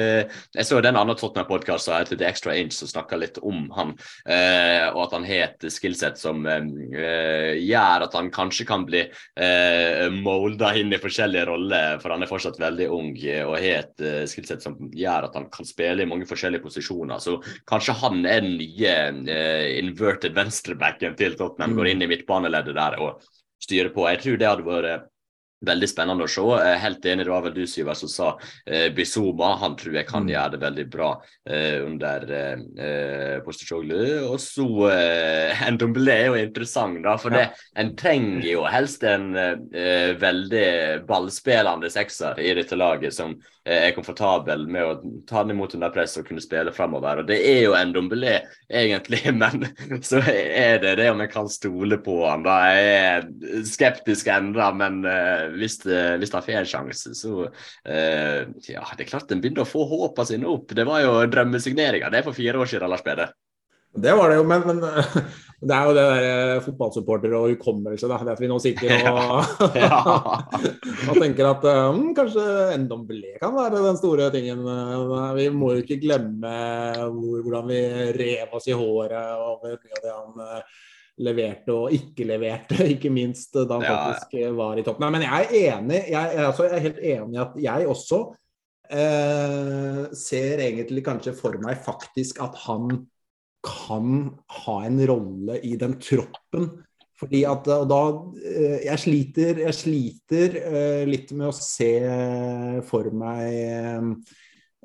Speaker 3: jeg så den andre Tottenham-podkasten som heter The Extra Inch, som snakka litt om han, og at han har et skillset som gjør at han kanskje kan bli uh, molda inn i forskjellige roller, for han er fortsatt veldig ung ung og har et uh, skillset som gjør at han kan spille i mange forskjellige posisjoner. Så kanskje han er den nye uh, inverted venstrebacken til Tottenham. Mm. Går inn i midtbaneleddet der og styrer på. Jeg tror det hadde vært Veldig spennende å se. Jeg er Helt enig, det var vel du Syver som sa eh, Bizoma. Han tror jeg kan mm. gjøre det veldig bra eh, under eh, Postacoglu. Og så eh, Ndombele er jo interessant, da. For ja. det, en trenger jo helst en eh, veldig ballspillende sekser i dette laget som eh, er komfortabel med å ta den imot under press og kunne spille framover. Og det er jo en Dombelé, egentlig, men så er det det om jeg kan stole på han. Da jeg er skeptisk ennå, men uh, hvis, hvis han får en sjanse, så uh, Ja, det er klart en begynner å få håpene sine opp. Det var jo drømmesigneringa det er for fire år siden, Lars Peder.
Speaker 4: Det var det jo, men, men det er jo det der eh, fotballsupporter og hukommelse. Det at vi nå sitter og,
Speaker 3: Ja.
Speaker 4: og tenker at um, kanskje Ndomblé kan være den store tingen. Eh, Vi må jo ikke glemme hvor, hvordan vi rev oss i håret over det han leverte og ikke leverte, ikke minst da han
Speaker 3: Ja.
Speaker 4: faktisk var i toppen. Nei, Men jeg er enig, jeg, jeg, altså, jeg er helt enig i at jeg også eh, ser egentlig kanskje for meg faktisk at han kan ha en rolle i den troppen. Fordi at og da eh, Jeg sliter, jeg sliter eh, litt med å se for meg eh,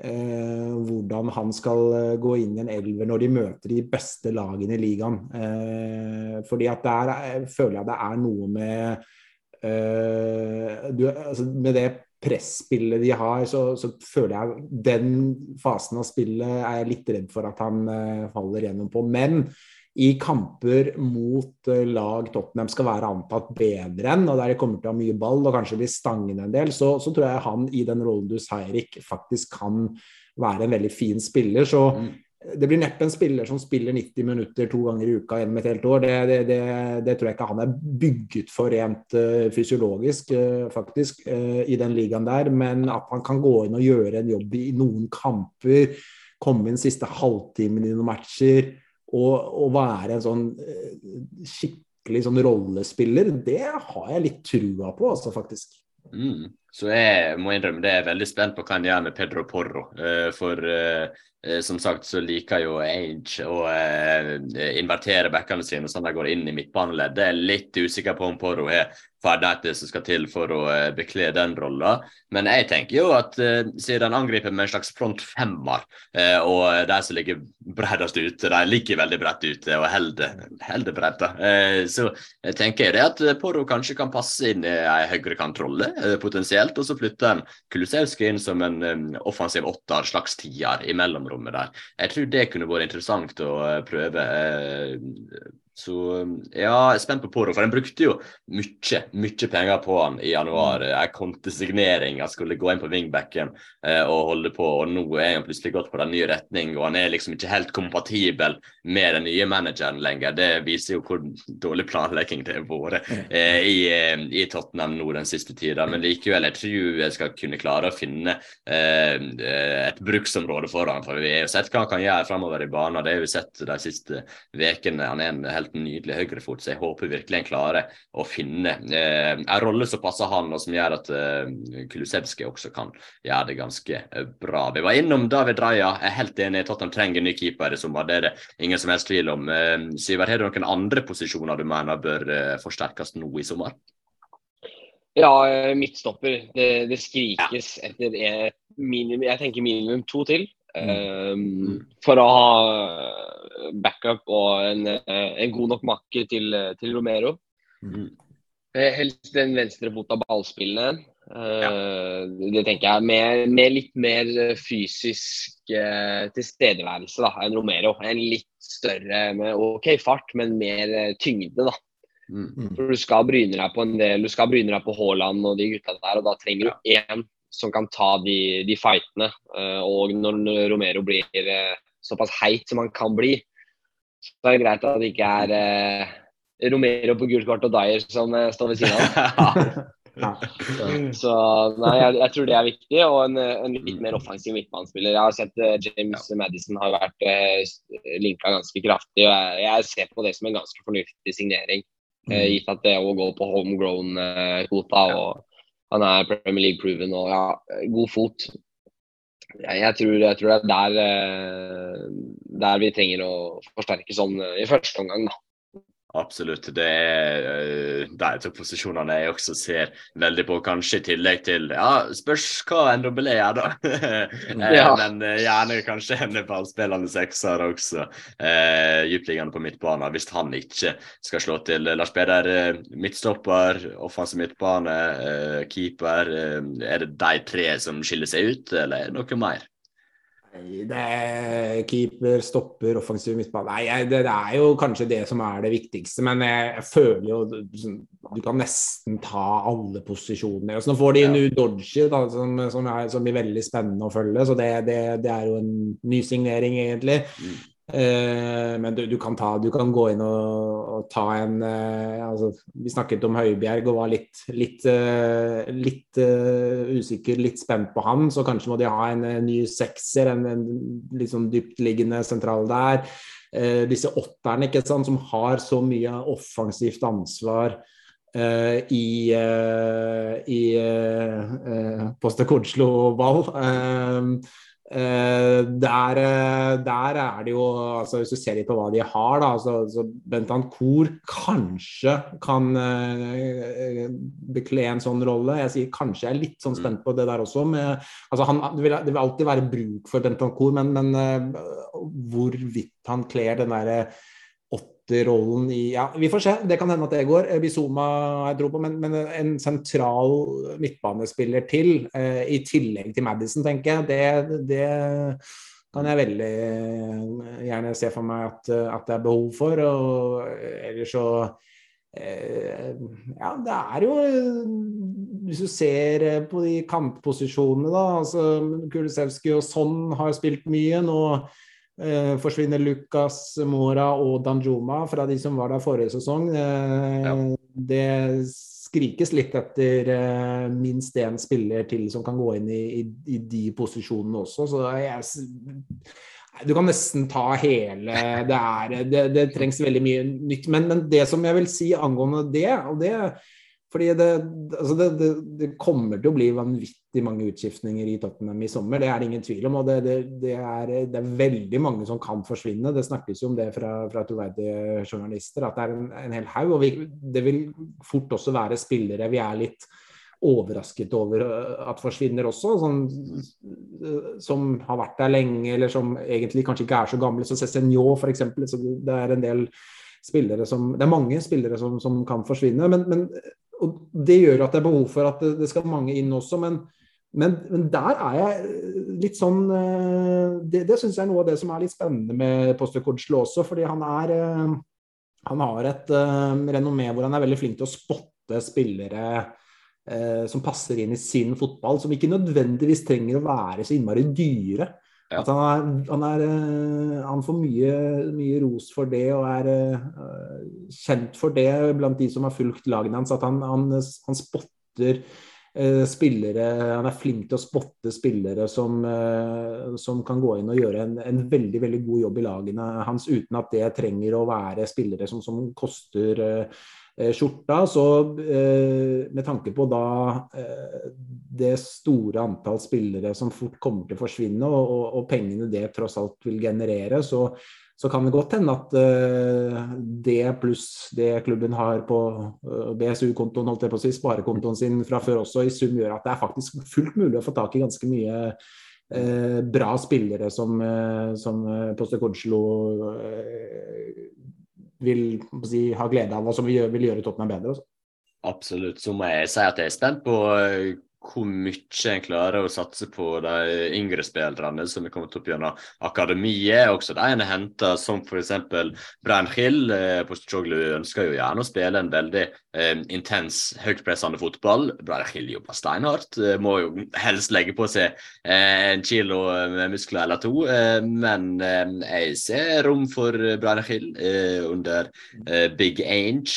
Speaker 4: eh, hvordan han skal eh, gå inn i en elver når de møter de beste lagene i ligaen. Eh, fordi at der er- føler jeg det er noe med eh, du, altså Med det presspillet de har, så, så føler jeg den fasen av spillet er jeg litt redd for at han eh, faller gjennom på. Men i kamper mot eh, lag Tottenham skal være antatt bedre enn, og der de kommer til å ha mye ball og kanskje bli stangende en del, så, så tror jeg han i den rollen du sier, Erik, faktisk kan være en veldig fin spiller. Så
Speaker 3: Mm.
Speaker 4: Det blir neppe en spiller som spiller 90 minutter to ganger i uka gjennom et helt år. Det, det, det, det tror jeg ikke han er bygget for rent uh, fysiologisk, uh, faktisk, uh, i den ligaen der. Men at han kan gå inn og gjøre en jobb i noen kamper, komme inn siste halvtimen i noen matcher og, og være en sånn skikkelig sånn rollespiller, det har jeg litt trua på, altså, faktisk.
Speaker 3: Mm. Så jeg må innrømme det jeg er veldig spent på hva han gjør med Pedro Porro. Eh, for eh, eh, som sagt så liker jo Age å invertere backene sine sånn at de går inn i midtbaneleddet. Jeg er litt usikker på om Porro har ferdigheter som skal til for å eh, bekle den rolla. Men jeg tenker jo at eh, siden han angriper med en slags front femmer, eh, og de som ligger bredest ute, de ligger veldig bredt ute og holder bredda, så jeg tenker jeg det at Poro kanskje kan passe inn i ei høyrekantrolle, eh, potensielt, og så flytter en Kulusevski inn som en offensiv åtter, slags tier, i mellomrommet der. Jeg tror det kunne vært interessant å prøve. eh, Så ja, jeg er spent på Poro, for en brukte jo mye, mye penger på han i januar. En kontesignering, han skulle gå inn på wingbacken eh, og holde på, og nå er han plutselig gått på den nye retning, og han er liksom ikke helt kompatibel med den nye manageren lenger. Det viser jo hvor dårlig planlegging det har vært eh, i, eh, i Tottenham nå den siste tida. Men likevel, jeg tror jeg skal kunne klare å finne eh, et bruksområde for han, for vi har jo sett hva han kan gjøre framover i banen. Det har vi sett de siste ukene. Han er en helt nydelig høyrefot, så jeg håper virkelig han klarer å finne eh, en rolle som passer han, og som gjør at eh, Kulusevski også kan gjøre det ganske eh, bra. Vi var innom David Raja. Jeg er helt enig, i at han trenger en ny keeper i sommer. Det er det ingen som helst tvil om. Eh, Syver, har du noen andre posisjoner du mener bør eh, forsterkes nå i sommer?
Speaker 5: Ja, eh, midtstopper. Det, det skrikes etter minimum, jeg tenker minimum to til. Um, for å ha backup og en, eh, en god nok makke til, til Romero.
Speaker 3: Mm.
Speaker 5: Eh, Helst den venstrefota ballspillende. Uh, Det tenker jeg. Med, med litt mer eh, fysisk uh, tilstedeværelse da, enn Romero. En litt større med OK fart, men mer eh, tyngde, da.
Speaker 3: Mm.
Speaker 5: For du skal bryne deg på en del, du skal bryne deg på Haaland og de gutta der, og da trenger du én som kan ta de, de fightene. Eh, og når Romero blir eh, såpass heit som han kan bli, så er det greit at det ikke er eh, Romero på gult kort og Dyer som står ved siden av.
Speaker 4: Ja.
Speaker 5: Så nei, jeg, jeg tror det er viktig, og en, en litt mer offensiv midtbanespiller. Jeg har sett uh, James Madison har vært uh, linka ganske kraftig, og jeg, jeg ser på det som en ganske fornuftig signering. eh, gitt at det å gå på homegrown-kvota, og han er Premier League-proven og ja, god fot. Jeg, tror, jeg tror det er der, eh, der vi trenger å forsterke sånn eh, i første omgang, da.
Speaker 3: Absolutt. Det er uh, de to posisjonene jeg også ser veldig på, kanskje i tillegg til Ja, spørs hva NWL gjør, da. Eh,
Speaker 5: Ja.
Speaker 3: Men eh, gjerne kanskje en ballspillende sekser også. Eh, Dyptliggende på midtbanen, hvis han ikke skal slå til. Lars Peder, eh, midtstopper, offensiv midtbane, eh, keeper. eh, er det de tre som skiller seg ut, eller er noe mer?
Speaker 4: Det er keeper, stopper, offensiv midtbane. Nei, det, det er jo kanskje det som er det viktigste, men jeg, jeg føler jo sånn, Du kan nesten ta alle posisjoner. Så nå får de
Speaker 3: Ja.
Speaker 4: Dodgy, da, som, som, er, som blir veldig spennende å følge, så det, det, det er jo en ny signering, egentlig.
Speaker 3: Mm.
Speaker 4: Eh, men du, du, kan ta, du, kan gå inn og, og ta en eh, altså, Vi snakket om Høibjerg og var litt, litt, uh, litt uh, usikker, litt spent på han. Så kanskje må de ha en, en ny sekser, en, en litt sånn dyptliggende sentral der. Uh, disse åtterne ikke sant, som har så mye offensivt ansvar i, i uh, Kordslo-ball. Uh, der, uh, der, er det jo altså Hvis du ser litt på hva de har, da så, så Bentancour kanskje kan uh, bekle en sånn rolle. Jeg sier kanskje, jeg er litt sånn spent på det der også. Med, altså han, det, vil, det, vil, alltid være bruk for Bentancour, men, men hvorvidt han kler den derre rollen i Ja, vi får se. Det kan hende at det går. Bizuma jeg tror på, men, men, en sentral midtbanespiller til, eh, i tillegg til Madison, tenker jeg, det, det kan jeg veldig gjerne se for meg at, at det er behov for. Og ellers så eh, ja, det er jo Hvis du ser på de kantposisjonene, da altså Kulisevskij og Sonn har spilt mye. nå Eh, forsvinner Lucas Mora og Danjuma fra de som var der forrige sesong. Eh, ja. Det skrikes litt etter eh, minst én spiller til som kan gå inn i, i, i de posisjonene også. Så jeg, du kan nesten ta hele Det, er, det, det trengs veldig mye nytt. Men, men, det som jeg vil si angående det, og det fordi det, altså det, kommer til å bli vanvittig mange utskiftninger i Tottenham i sommer. Det er det ingen tvil om. og det, er, det, er, veldig mange som kan forsvinne. Det snakkes jo om det fra, fra troverdige journalister, at det er en, en hel haug. Og vi, det vil fort også være spillere vi er litt overrasket over at forsvinner også. Sånn, som har vært der lenge, eller som egentlig kanskje ikke er så gamle. Så Cézinho f.eks. Det er en del spillere som Det er mange spillere som, som kan forsvinne. men, men og Det gjør at det er behov for at det, det skal mange inn også. Men, men, men, der er jeg litt sånn eh, Det, det syns jeg er noe av det som er litt spennende med Postecoglou også. Fordi han er eh, Han har et renommé hvor han er veldig flink til å spotte spillere som passer inn i sin fotball. Som ikke nødvendigvis trenger å være så innmari dyre. At han, er, han, er, eh, han, får mye, mye, ros for det og er kjent for det blant de som har fulgt lagene hans. At han, han spotter spillere Han er flink til å spotte spillere som, uh, som kan gå inn og gjøre en, en, veldig veldig god jobb i lagene hans uten at det trenger å være spillere som, som koster Eh, skjorta. Så eh, med tanke på da eh, det store antall spillere som fort kommer til å forsvinne, og, og, og pengene det tross alt vil generere, så, så kan det godt hende at uh, det pluss det klubben har på uh, BSU-kontoen, holdt jeg på å si, sparekontoen sin fra før også, i sum gjør at det er faktisk fullt mulig å få tak i ganske mye uh, bra spillere som, som Poste Codslo vil si, ha glede av, og som vil, vil gjøre Tottenham bedre. Også.
Speaker 3: Absolutt. Så må jeg si at jeg er spent på eh, hvor mye en klarer å satse på de yngre spillerne som er kommet opp gjennom akademiet. Også de en har henta, som f.eks. Brian Hill. Eh, Postacoglu ønsker jo gjerne å spille en veldig eh, intens, høytpressende fotball. Brian Hill jobber steinhardt. Eh, må jo helst legge på seg eh, en kilo med muskler eller to. Eh, men eh, jeg ser rom for Brian Hill under Big Ange.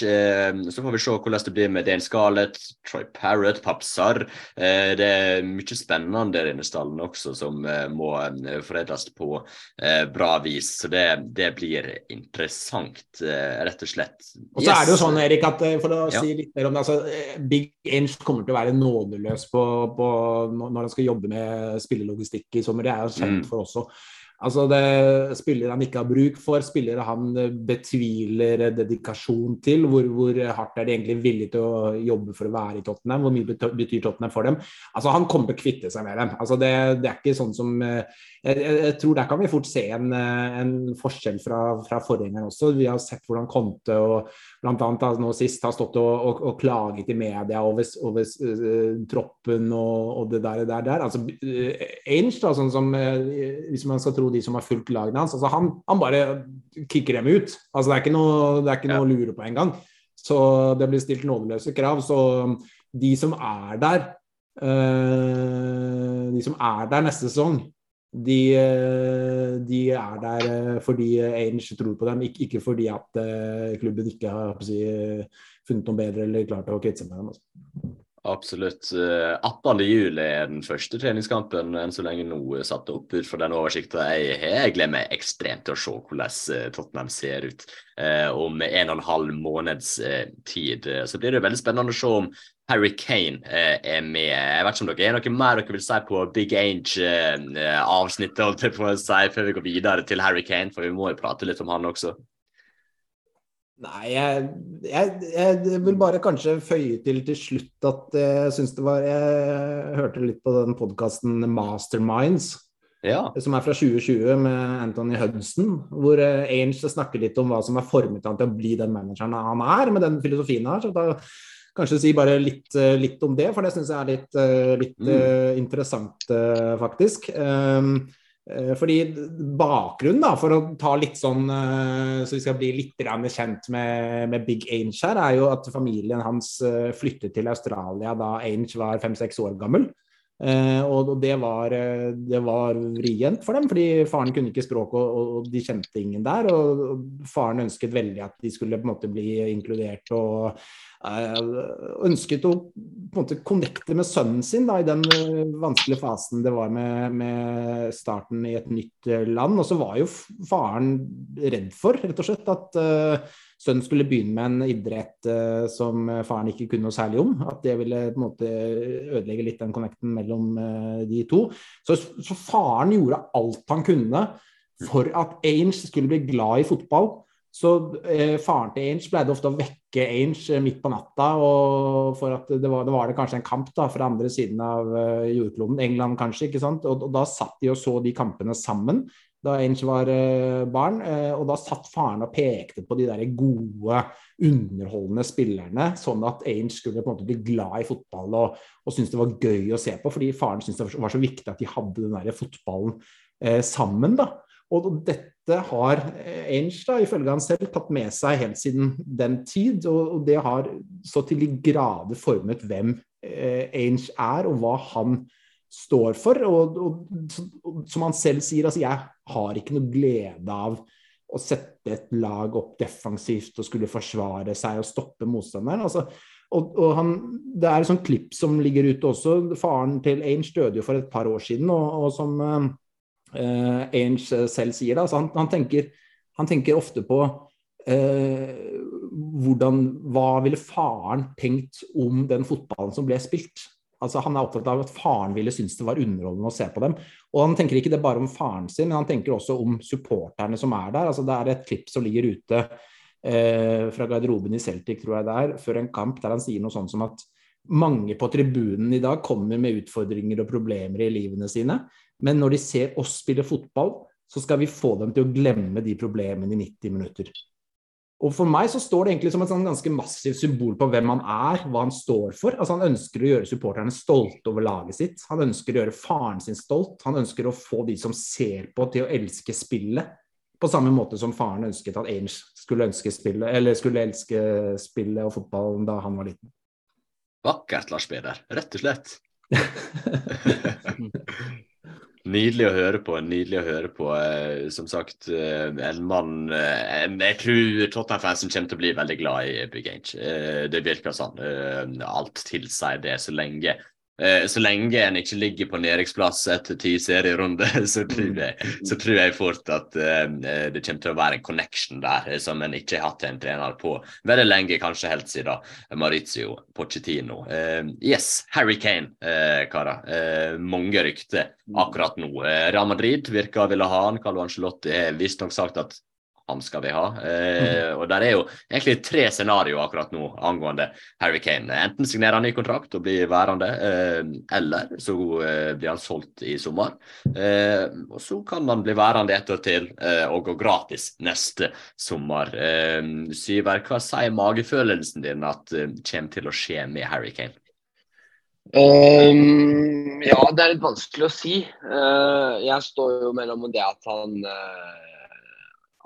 Speaker 3: så får vi se hvordan det blir med Dane Scarlett, Troy Parrott, Papsar. Eh, det er mye spennende i denne stallen også som eh, må eh, foredles på bra vis. Så det, det blir interessant, rett og slett.
Speaker 4: Og så yes. er det jo sånn, Erik, at for å ja. si litt mer om det, altså, Big Inch kommer til å være nådeløs på, på når han skal jobbe med spillelogistikk i sommer. Det er jo kjent mm. for også. Altså det Spillere han ikke har bruk for, spillere han betviler dedikasjon til. Hvor, hvor, hardt er de egentlig villige til å jobbe for å være i Tottenham? Hvor mye betyr Tottenham for dem? Altså Han kommer til å kvitte seg med dem. Altså det, det er ikke sånn som jeg, jeg, jeg, tror Der kan vi fort se en, en forskjell fra, fra forgjengeren også. Vi har sett hvordan Conte og blant annet nå sist har stått og, og, og klaget i media over, over uh, troppen og, og, det der, der, der. Altså uh, Ainge, da, sånn som uh, hvis man skal tro de som har fulgt lagene hans. Altså, han, han, bare kicker dem ut. Altså, det er ikke noe, er ikke noe å lure på engang. Så det blir stilt nådeløse krav. Så de som er der, de som er der neste sesong, de, de, er der fordi Ainge tror på dem, ikke, ikke fordi at klubben ikke har si, funnet noe bedre eller klart å kvitte seg med dem. Altså.
Speaker 3: Absolutt. 18. Eh, juli er den første treningskampen enn så lenge nå satt opp ut fra den oversikta Jeg, har, jeg gleder meg ekstremt til å se hvordan eh, Tottenham ser ut eh, om en og en halv måneds eh, tid. Så blir det veldig spennende å se om Harry Kane eh, er med. Jeg vet ikke om dere er noe mer dere vil si på Big Age-avsnittet eh, si, før vi går videre til Harry Kane, for vi må jo prate litt om han også.
Speaker 4: Nei, jeg, jeg, jeg, vil bare kanskje føye til til slutt at jeg syns det var Jeg hørte litt på den podkasten Masterminds, ja. som er fra 2020 med Anthony Hudson, hvor eh, Ainge snakker litt om hva som har formet han til å bli den manageren han er, med den filosofien her. så da kanskje si bare litt, eh, litt om det, for det syns jeg er litt, eh, litt mm. interessant, faktisk. Um, Eh, fordi Bakgrunnen, da, for å ta litt sånn eh, så vi skal bli litt kjent med, med Big Ange her, er jo at familien hans eh, flyttet til Australia da Ange var fem-seks år gammel. Og det var, det var vrient for dem, fordi faren kunne ikke språk og, og, de kjente ingen der. Og, faren ønsket veldig at de skulle på en måte bli inkludert og ønsket å på en måte connecte med sønnen sin da, i den eh, vanskelige fasen det var med, med, starten i et nytt eh, land. Og så var jo faren redd for, rett og slett, at uh, sønnen skulle begynne med en idrett uh, som faren ikke kunne noe særlig om. At det ville på en måte ødelegge litt den connecten mellom uh, de to. Så, så, faren gjorde alt han kunne for at Ainge skulle bli glad i fotball. Så eh, faren til Ainge pleide ofte å vekke Ainge eh, midt på natta. og for at det var, det var det kanskje en kamp da, fra andre siden av uh, jordkloden, England kanskje. ikke sant? Og, og, Da satt de og så de kampene sammen da Ainge var uh, barn. Uh, og da satt faren og pekte på de der gode, underholdende spillerne, sånn at Ainge skulle på en måte bli glad i fotball og, og synes det var gøy å se på. Fordi faren syntes det var så viktig at de hadde den der fotballen sammen. da. Og dette har Ainge, da, ifølge han selv, tatt med seg helt siden den tid. Og det har så til de grader formet hvem eh, Ainge er, og hva han står for. Og, og, som han selv sier, altså jeg har ikke noe glede av å sette et lag opp defensivt og skulle forsvare seg og stoppe motstanderen. altså og, og han, Det er et sånt klipp som ligger ute også. Faren til Ainge døde jo for et par år siden, og, og som eh, Ainge selv sier. Da. Han, han, tenker, han, tenker, ofte på eh, hvordan, hva ville faren tenkt om den fotballen som ble spilt. Altså, han er opptatt av at faren ville synes det var underholdende å se på dem. Og han tenker ikke det bare om faren sin, men han tenker også om supporterne som er der. Altså, det er et klipp som ligger ute eh, fra garderoben i Celtic, tror jeg det er, før en kamp, der han sier noe sånt som at mange på tribunen i dag kommer med utfordringer og problemer i livene sine. Men når de ser oss spille fotball, så skal vi få dem til å glemme de problemene i 90 minutter. Og For meg så står det egentlig som et sånn ganske massivt symbol på hvem han er, hva han står for. Altså Han ønsker å gjøre supporterne stolte over laget sitt. Han ønsker å gjøre faren sin stolt. Han ønsker å få de som ser på, til å elske spillet. På samme måte som faren ønsket at Ainge skulle, spillet, eller skulle elske spillet og fotballen da han var liten.
Speaker 3: Vakkert, Lars Peder. Rett og slett. Nydelig å høre på. nydelig å høre på. Eh, som sagt, eh, en mann eh, Jeg tror Tottenham-fansen kommer til å bli veldig glad i Big Ange. Det virker sånn. Alt tilsier det så lenge så lenge en ikke ligger på nedrykksplass etter ti serierunder, så, så, tror jeg fort at uh, det kommer til å være en connection der eh, som en ikke har hatt en trener på veldig lenge, kanskje helt siden Maurizio Pochettino. Yes, Harry Kane, karer. mange rykter akkurat nå. Real Madrid virker å ville ha han. Carlo Angelotti har visstnok sagt at han skal vi ha. Eh, og der er jo egentlig tre scenarioer akkurat nå angående Harry Kane. Enten signerer han ny kontrakt og blir værende, eh, eller så eh, blir han solgt i sommer. Eh, og så kan han bli værende et år til eh, og gå gratis neste sommer. Eh, Syver, hva sier magefølelsen din at kommer til å skje med Harry Kane?
Speaker 5: Um, ja, det er litt vanskelig å si. Uh, jeg står jo mellom det at han uh,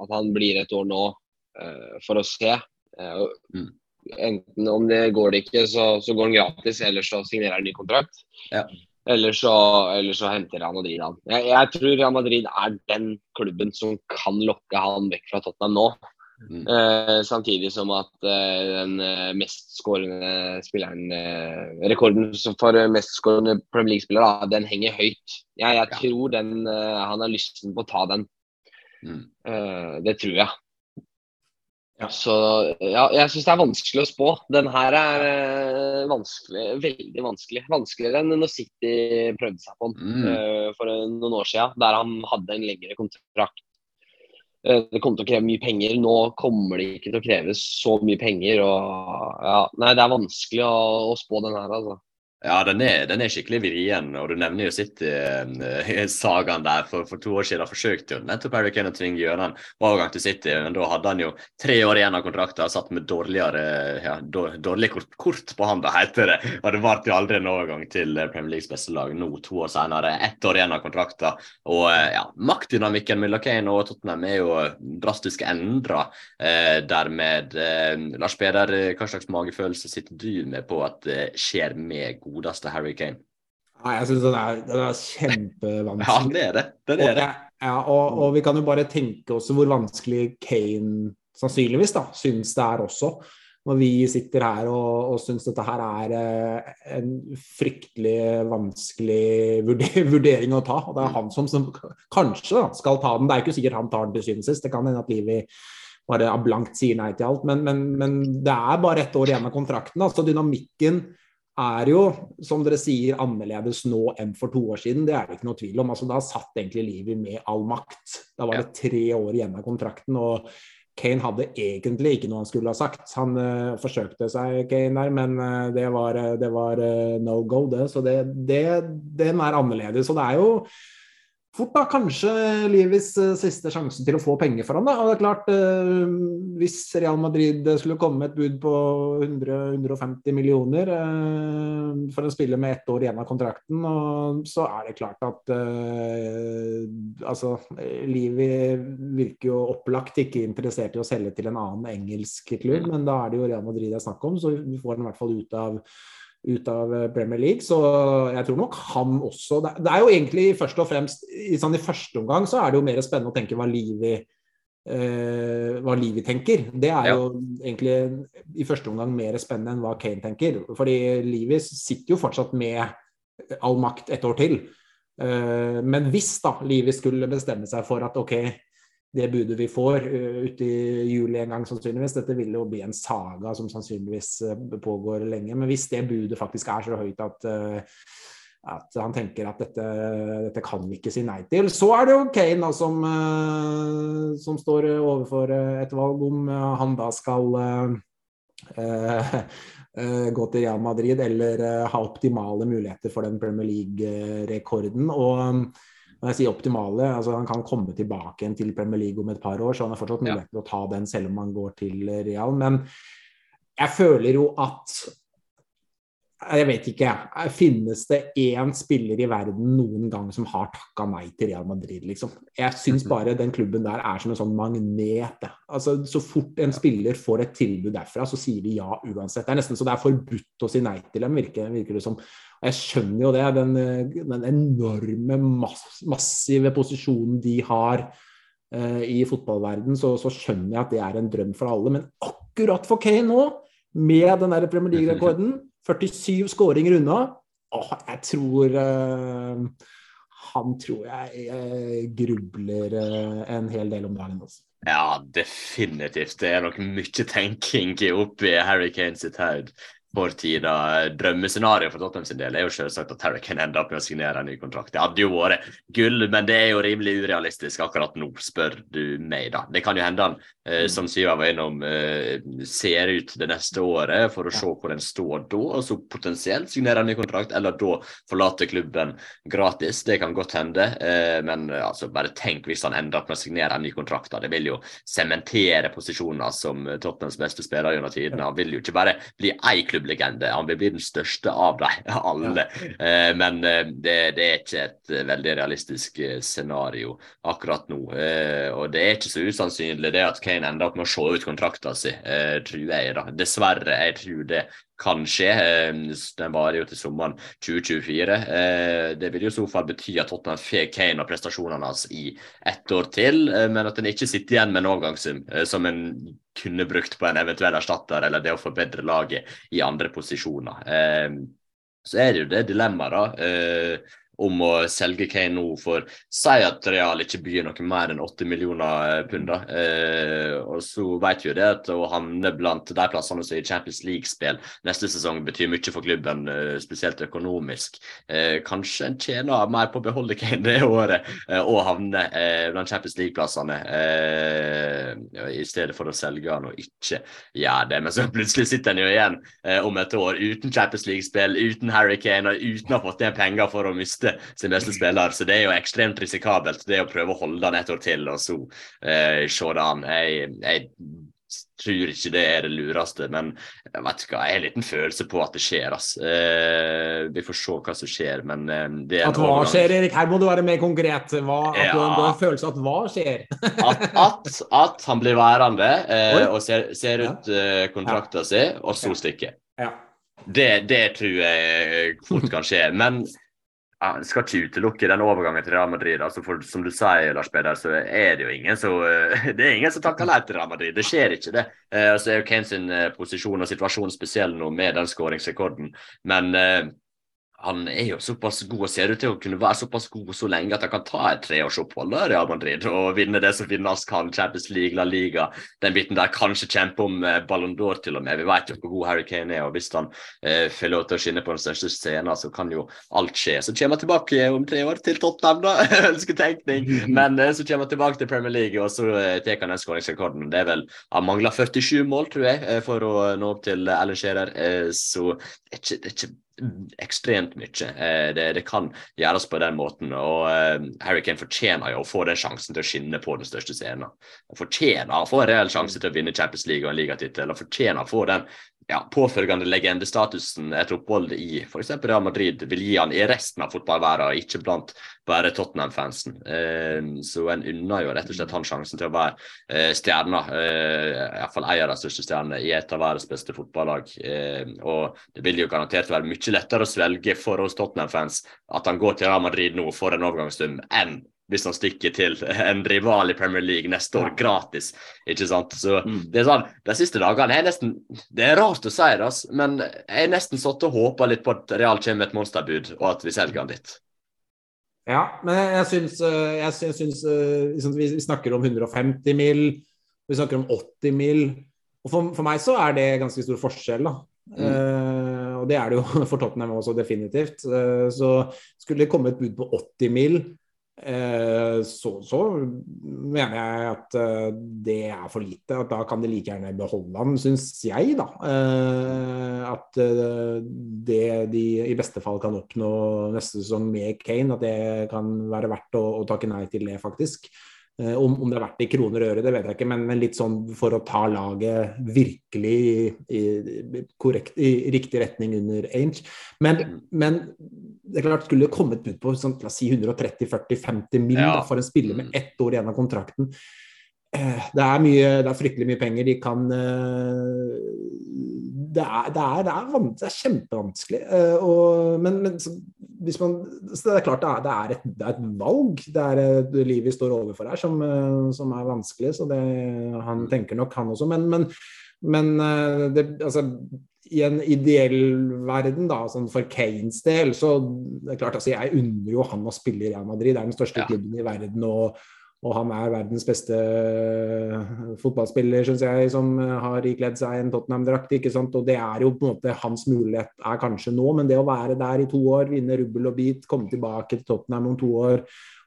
Speaker 5: at han blir et år nå uh, for å se. Uh, mm. Enten om det går det ikke, så, så, går han gratis, eller så signerer han ny kontrakt. Ja. Eller så, eller så henter Real Madrid han. Jeg, jeg, tror Real Madrid er den klubben som kan lokke han vekk fra Tottenham nå. Mm. Eh, samtidig som at den mest skårende spilleren Rekorden for mestskårende Premier League-spiller, den henger høyt. Jeg, jeg tror den, han har lysten på å ta den. Mm. Eh, det tror jeg. Ja. Så ja, jeg syns det er vanskelig å spå. Den her er uh, vanskelig, veldig vanskelig. Vanskeligere enn når City prøvde seg på den mm. uh, for noen år siden, der han hadde en lengre kontrakt. Det kom til å kreve mye penger. Nå kommer det ikke til å kreve så mye penger. Og, ja, nei, det er vanskelig å, å spå den her, altså.
Speaker 3: Ja, den er, den er, skikkelig vrien. Og du nevner jo City-sagaen der. For, for, to år siden forsøkte jo nettopp Harry Kane å tvinge gjennom overgang til City. Men da hadde han jo tre år igjen av kontrakten, satt med dårligere ja, dårlig kort, kort, på hånda, heter det. Og det varte jo aldri en overgang til Premier Leagues beste lag nå, to år senere. Ett år igjen av kontrakten. Og ja, maktdynamikken mellom Kane og Tottenham er jo drastisk endra. Eh, dermed eh, Lars Peder, hva slags magefølelse sitter du med på at det skjer med godeste Harry Kane.
Speaker 4: Nei, jeg syns den, den, er kjempevanskelig.
Speaker 3: Ja, det er det. Den er
Speaker 4: og,
Speaker 3: det.
Speaker 4: Ja, og, og, vi kan jo bare tenke oss hvor vanskelig Kane sannsynligvis da, syns det er også. Når vi sitter her og, og syns dette her er eh, en fryktelig vanskelig vurdering å ta. Og det er han som, som kanskje da, skal ta den. Det er ikke sikkert han tar den til syvende og sist. Det kan hende at Livi bare blankt sier nei til alt. Men, men, men, det er bare ett år igjen av kontrakten. altså Dynamikken er jo, som dere sier, annerledes nå enn for to år siden. Det er det ikke noe tvil om. Altså, da satt egentlig livet med all makt. Da var det tre år igjen av kontrakten. og Kane hadde egentlig ikke noe han skulle ha sagt. Han uh, forsøkte seg, Kane der, men uh, det var, det var uh, no go, det. Så det, det, den er annerledes. Og det er jo fort da kanskje Livis uh, siste sjanse til å få penger for ham. Da. Og det er klart, uh, Hvis Real Madrid skulle komme med et bud på 100-150 millioner uh, for en spiller med ett år igjen av kontrakten, så er det klart at altså, Livi virker jo opplagt ikke interessert i å selge til en annen engelsk klubb, men da er det jo Real Madrid det er snakk om, så vi får den i hvert fall ut av ut av eh, Premier League. Så jeg tror nok han også Det, er jo egentlig først og fremst i, sånn, i første omgang så er det jo mer spennende å tenke hva Livi eh, hva Livi tenker. Det er ja. jo egentlig i første omgang mer spennende enn hva Kane tenker. Fordi Livi sitter jo fortsatt med all makt et år til. Eh, men hvis da Livi skulle bestemme seg for at OK, det budet vi får uh, ute i juli en gang, sannsynligvis. Dette vil jo bli en saga som sannsynligvis uh, pågår lenge. Men hvis det budet faktisk er så høyt at, uh, at han tenker at dette, dette, kan vi ikke si nei til, så er det jo Kane da, som, som, står overfor et valg om han da skal gå til Real Madrid eller ha optimale muligheter for den Premier League-rekorden. og når jeg sier optimale, altså han kan komme tilbake igjen til Premier League om et par år, så han har fortsatt mulighet til å ta den selv om han går til Real. Men jeg føler jo at jeg vet ikke. Finnes det én spiller i verden noen gang som har takka nei til Real Madrid, liksom? Jeg syns mhm. bare den klubben der er som en sånn magnet. Altså, så fort en spiller får et tilbud derfra, så sier de ja uansett. Det er nesten så det er forbudt å si nei til dem, virker, virker det som. Og jeg skjønner jo det. Den, den enorme, mass, massive posisjonen de har uh, i fotballverden, så, så skjønner jeg at det er en drøm for alle. Men akkurat for Kane nå, med den der Premier League-rekorden 47 skåringer unna. Åh, jeg tror uh, Han tror jeg uh, grubler uh, en hel del om dagen. Også.
Speaker 3: Ja, definitivt. Det er nok mye tenking oppi Harry Kane sitt hode for tida. Drømmescenarioet for Tottenham sin del er jo selvsagt at Harry kan ende opp med å signere en ny kontrakt. Det hadde jo vært gull, men det er jo rimelig urealistisk akkurat nå, spør du meg, da. Det kan jo hende han, eh, mm. som Syva var innom, eh, ser ut det neste året for å se hvor den står da, og så potensielt signere en ny kontrakt, eller da forlate klubben gratis. Det kan godt hende, eh, men altså, bare tenk hvis han ender opp med å signere en ny kontrakt. Da. Det vil jo sementere posisjoner som Tottenhams beste spiller gjennom tidene. Han vil jo ikke bare bli ei klubb klubblegende. Han vil bli den største av dem alle. Ja. Men det, det, er ikke et veldig realistisk scenario akkurat nå. Og det er ikke så usannsynlig det at Kane ender opp med å se ut kontrakten sin, tror jeg. da. Dessverre, jeg tror det kan skje. Den varer jo til sommeren 2024. Det vil jo i så fall bety at Tottenham får Kane og prestasjonene hans i ett år til, men at en ikke sitter igjen med en overgangssum som en kunne brukt på en eventuell erstatter, eller det å forbedre laget i andre posisjoner. Så er det jo det dilemmaet, da om å selge Kane nå for Si at Real ikke byr noe mer enn 80 millioner eh, pund. Eh, og så vet vi jo det at å havne blant de plassene som i Champions League-spill neste sesong betyr mye for klubben, eh, spesielt økonomisk. Eh, kanskje en tjener mer på å beholde Kane det året eh, og havne eh, blant Champions League-plassene i stedet for å selge han og ikke gjøre det. Men så plutselig sitter en jo igjen om et år uten Champions League-spill, uten Harry Kane og uten å ha fått igjen penger for å miste beste, sin beste spiller. Så det er jo ekstremt risikabelt det å prøve å holde han et år til og så eh, se det an. Jeg, jeg, tror ikke det er det lureste, men jeg vet ikke, jeg har en liten følelse på at det skjer. Ass. Eh, vi får se hva som skjer, men eh, det
Speaker 4: er At hva skjer, Erik? Her må du være mer konkret. Hva, at ja. du har en følelse at hva skjer?
Speaker 3: at, at, at, han blir værende eh, og ser, ser ut eh, kontrakta ja. si, og så stikker. Ja. Det, det, tror jeg fort kan skje. Men jeg skal ikke utelukke den overgangen til Real Madrid. altså for Som du sier, Lars Peder, så er det jo ingen som det er ingen som takker nei til Real Madrid. Det skjer ikke, det. Eh, så er jo Kane sin eh, posisjon og situasjon spesiell nå med den skåringsrekorden. Men eh, han er jo såpass god og ser ut til å kunne være såpass god så lenge at han kan ta et treårsopphold i Real Madrid og vinne det som vinnes kan, Champions League, La Liga, den biten der. Kanskje kjempe om eh, Ballon d'Or til og med. Vi vet jo hvor god Harry Kane er, og hvis han eh, får lov til å skinne på den største scenen, så kan jo alt skje. Så kommer han tilbake om tre år til Tottenham, da. Ønsketenkning. Men eh, så kommer han tilbake til Premier League, og så eh, tar han den skåringsrekorden. Det er vel Han mangler 47 mål, tror jeg, eh, for å nå opp til Alan Scherer, eh, så det er ikke, det er ikke ekstremt mye. Eh, det, det, kan gjøres på den måten. og uh, Harry Kane fortjener jo å få den sjansen til å skinne på den største scenen. Han fortjener å få en reell sjanse til å vinne Champions League og en ligatittel. og fortjener å få den ja, påfølgende legendestatusen et opphold i f.eks. Real Madrid vil gi han i resten av fotballverdenen, ikke blant bare Tottenham-fansen. Eh, så en unner jo rett og slett han sjansen til å være eh, stjerna, eh, iallfall eier av største stjerne, i et av verdens beste fotballag. Eh, og det vil jo garantert være mye lettere å svelge for oss Tottenham-fans at han går til Real Madrid nå for en overgangsstund, enn hvis han stikker til en rival i Premier League neste år gratis. ikke sant? Så mm. det er sånn, De siste dagene er nesten Det er rart å si det, men jeg er nesten satt og håpa litt på at Real kommer med et monsterbud, og at vi selger han dit.
Speaker 4: Ja, men jeg syns, eh, jeg syns eh, liksom, Vi snakker om 150 mil, vi snakker om 80 mil. Og for, for meg så er det ganske stor forskjell, da. Mm. Uh, og det er det jo for Tottenham også, definitivt. Uh, så skulle det komme et bud på 80 mil, Eh, så, så, mener jeg at eh, det er for lite. At da kan de like gjerne beholde han, syns jeg, da. Eh, at det de i beste fall kan oppnå neste sesong med Kane, at det kan være verdt å, å takke nei til det, faktisk. Eh, om, om, det har vært i kroner og øre, det vet jeg ikke, men, men, litt sånn for å ta laget virkelig i, i, korrekt, i riktig retning under Ainge. Men, men, det er klart, skulle det kommet bud på sånn, la oss si 130-40-50 mill. Ja. for en spiller med mm. ett år igjen av kontrakten, det er, mye, det er fryktelig mye penger. De kan eh, Det er, det er, det er, det er kjempevanskelig. Eh, og, men, men så, hvis man, så det er klart det er, et, det et valg. Det er et liv vi står overfor her som, som er vanskelig. Så det, han tenker nok, han også. Men, men, men det, altså, i en ideell verden, da, sånn for Kanes del, så det er klart altså, Jeg unner jo han å spille i Real Madrid. Det er den største ja. klubben i verden. og og han er verdens beste fotballspiller, syns jeg, som har ikledd seg en Tottenham-drakt. ikke sant? Og det er jo på en måte hans mulighet er kanskje nå, men det å være der i to år, vinne rubbel og bit, komme tilbake til Tottenham om to år,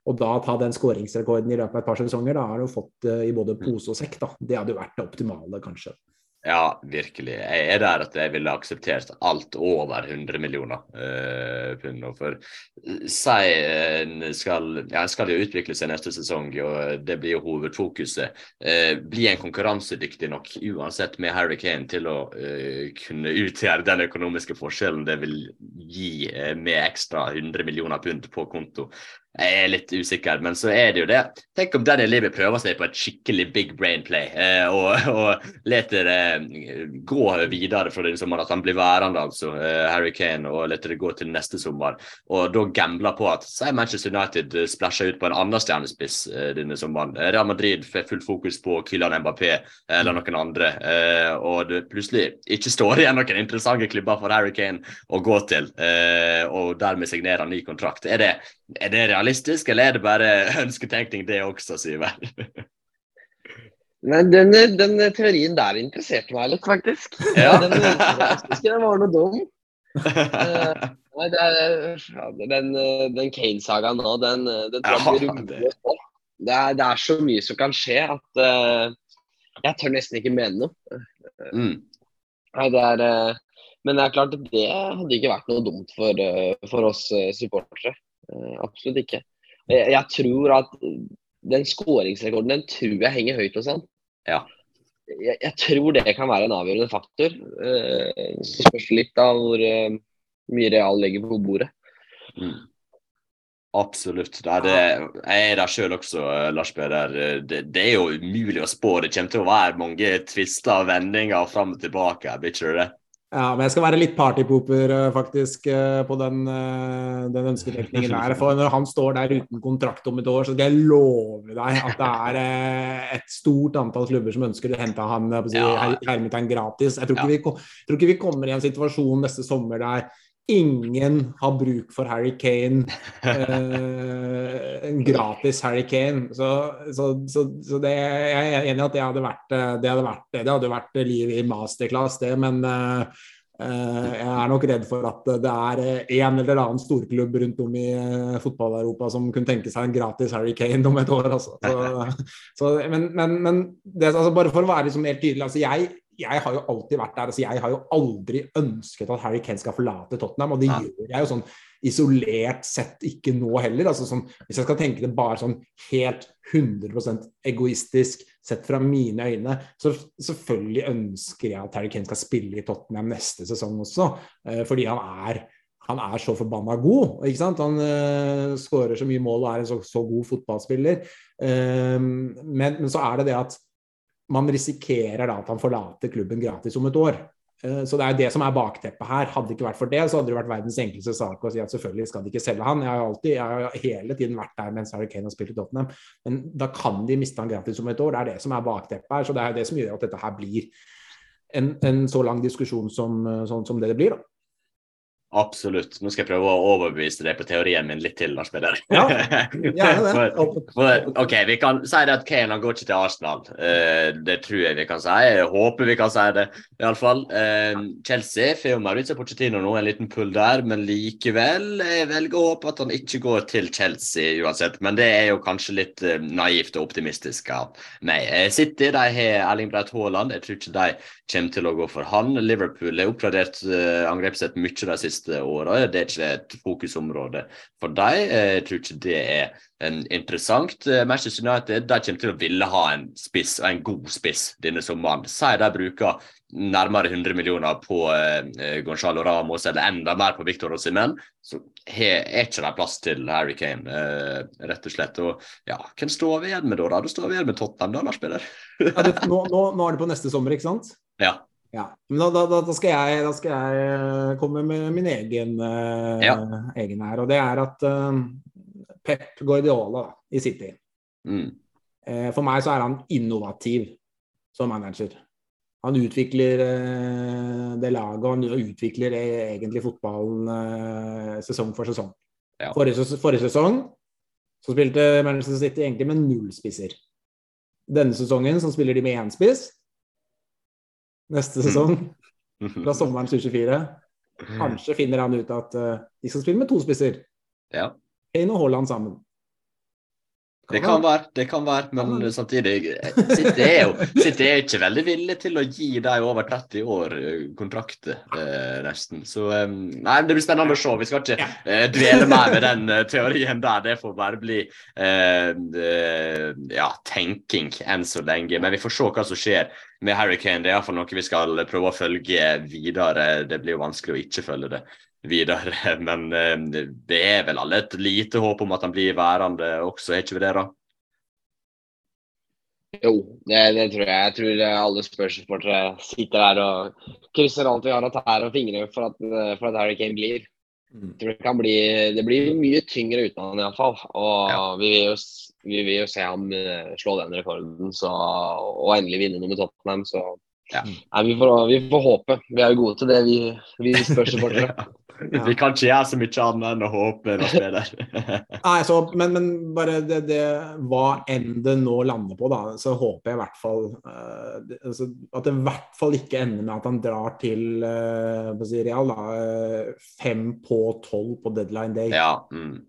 Speaker 4: og da ta den skåringsrekorden i løpet av et par sesonger, da har du fått det i både pose og sekk. da. Det hadde jo vært det optimale, kanskje.
Speaker 3: Ja, virkelig. Jeg er der at jeg ville akseptert alt over 100 millioner uh, pund. For eh, si en skal, ja, skal jo utvikle seg neste sesong, og det blir jo hovedfokuset. Uh, blir en konkurransedyktig nok uansett med Harry Kane til å uh, kunne utgjøre den økonomiske forskjellen det vil gi med ekstra 100 millioner pund på konto? Jeg er litt usikker, men så er det jo det. Tenk om Daniel Levy prøver seg på et skikkelig big brain play eh, og, og leter eh, gå videre fra denne sommeren. At han blir værende, altså, eh, Harry Kane, og leter det gå til neste sommer. Og da gambler på at si Manchester United eh, splæsjer ut på en annen stjernespiss eh, denne sommeren. Eh, Real Madrid får fullt fokus på Kylian Mbappé eller noen andre. og det plutselig ikke står igjen noen interessante klubber for Harry Kane å gå til, og dermed signerer ny kontrakt. Er det, er det realistisk, eller er det bare ønsketenkning det også, Syver?
Speaker 5: Nei, den, den, teorien der interesserte meg litt, faktisk. Ja. Den, den var noe dum. uh, nei, er, den, den Kane-sagaen nå, den, den tror jeg blir det. Det, er, det er så mye som kan skje at uh, jeg tør nesten ikke mene noe. Mm. Nei, det er uh, Men det er klart, det hadde ikke vært noe dumt for, for oss supportere. Absolutt ikke. Jeg, jeg tror at den skåringsrekorden den tror jeg henger høyt hos han.
Speaker 3: Ja.
Speaker 5: Jeg, jeg, tror det kan være en avgjørende faktor. Eh, så spørs litt av hvor uh, mye Real legger på bordet.
Speaker 3: Mm. Absolutt. Det er det, jeg er der sjøl også, Lars Peder. Det, det, er jo umulig å spå. Det kommer til å være mange tvister og vendinger fram og tilbake. Blir ikke det?
Speaker 4: Ja, men jeg skal være litt partypooper eh, faktisk eh, på den, eh, den ønskedekningen der. For når han står der uten kontrakt om et år, så skal jeg love deg at det er et stort antall klubber som ønsker å hente han på si, ja. her, gratis. Jeg tror, ikke vi, tror ikke vi kommer i en situasjon neste sommer der ingen har bruk for Harry Kane. Eh, gratis Harry Kane. Så, så, så, så det, jeg er enig i at det hadde vært det. Hadde vært, det hadde vært liv i masterclass, det. Men eh, jeg er nok redd for at det er en eller annen storklubb rundt om i eh, fotball-Europa som kunne tenke seg en gratis Harry Kane om et år. Altså. men, men, men det, altså, bare for å være liksom helt tydelig. altså jeg jeg har jo alltid vært der. altså Jeg har jo aldri ønsket at Harry Kane skal forlate Tottenham, og det ja. gjør jeg jo sånn isolert sett ikke nå heller. altså sånn, Hvis jeg skal tenke det bare sånn helt 100% egoistisk sett fra mine øyne, så selvfølgelig ønsker jeg at Harry Kane skal spille i Tottenham neste sesong også, eh, fordi han er han er så forbanna god. ikke sant? Han uh, skårer så mye mål og er en så, så god fotballspiller. Uh, men, men, så er det det at man risikerer da at han forlater klubben gratis om et år. Eh, så det er det som er bakteppet her. Hadde det ikke vært for det, så hadde det vært verdens enkleste sak å si at selvfølgelig skal de ikke selge han. Jeg har, alltid, jeg har hele tiden vært der mens Harry Kane har spilt i Tottenham. Men da kan de miste han gratis om et år. Det er det som er bakteppet her. Så det er det som gjør at dette her blir en, en så lang diskusjon som, som, som det det blir. da.
Speaker 3: Absolutt. Nå skal jeg prøve å overbevise deg på teorien min litt til, Lars Peder.
Speaker 4: Ja, gjerne det.
Speaker 3: for, ok, Vi kan si det at Kane går ikke til Arsenal. Uh, det tror jeg vi kan si. Jeg håper vi kan si det, iallfall. Uh, eh, Chelsea får Mauricio Pochettino nå, en liten pull der, men likevel jeg velger å håpe at han ikke går til Chelsea uansett. Men det er jo kanskje litt uh, naivt og optimistisk av meg. City de har Erling Braut Haaland. Jeg tror ikke de kommer til å gå for han. Liverpool har oppgradert uh, angrepssett mye de siste siste åra. Det er ikke et fokusområde for dem. Jeg tror ikke det er interessant. Manchester United de kommer til å ville ha en spiss, og en god spiss denne sommeren. Si de bruker nærmere 100 millioner på eh, Gonzalo Ramos eller enda mer på Victor Osimen, så er ikke det plass til Harry Kane, eh, rett og slett. Og ja, hvem står vi igjen med da? Da står vi igjen med Tottenham, da, Lars Peder.
Speaker 4: ja, nå, nå, nå, er det på neste sommer, ikke sant?
Speaker 3: Ja.
Speaker 4: Ja, men da, da, da, skal jeg, da, skal jeg, eh, komme med min egen, uh, ja. egen her. Og det er at uh, Pep Guardiola i City mm. uh, For meg så er han innovativ som manager. Han utvikler det laget, og han utvikler egentlig fotballen sesong for sesong. Ja. Forrige, forrige, sesong så spilte Manchester City egentlig med null spisser. Denne sesongen så spiller de med én spiss neste mm. sesong, fra sommeren 2024. Kanskje finner han ut at uh, de skal spille med to spisser.
Speaker 3: Ja.
Speaker 4: Kane og Haaland sammen.
Speaker 3: Det kan være, det kan være, men samtidig City er jo City er ikke veldig villig til å gi de over 30 år eh, kontrakter, eh, nesten. Så um, Nei, det blir spennende å se. Vi skal ikke eh, dvele mer med den eh, teorien der. Det får bare bli eh, ja, tenking enn så lenge. Men vi får se hva som skjer med Harry Kane. Det er iallfall noe vi skal prøve å følge videre. Det blir jo vanskelig å ikke følge det videre. Men eh, det er vel alle et lite håp om at han blir værende også, er ikke vi det, da?
Speaker 5: Jo, det, det, tror jeg. Jeg tror alle Spurs-supportere sitter der og krysser alt vi har av tær og fingre for at, for at Harry Kane blir. Mm. Jeg tror det, kan bli, det blir mye tyngre uten han iallfall. Og ja. vi, vil jo, vi, vil jo, se ham eh, slå den rekorden så, og endelig vinne noe med Tottenham. Så ja. Nei, vi, får, vi, får, håpe. Vi er jo gode til det, vi, vi Spurs-supportere.
Speaker 3: Ja. Vi kan ikke gjøre så mye annet enn å håpe.
Speaker 4: Nei, så, men, men, bare det, det, hva enn det nå lander på, da, så håper jeg i hvert fall uh, det, altså, at det i hvert fall ikke ender med at han drar til uh, si, Real da, uh, fem på tolv på deadline day.
Speaker 3: Ja, mm.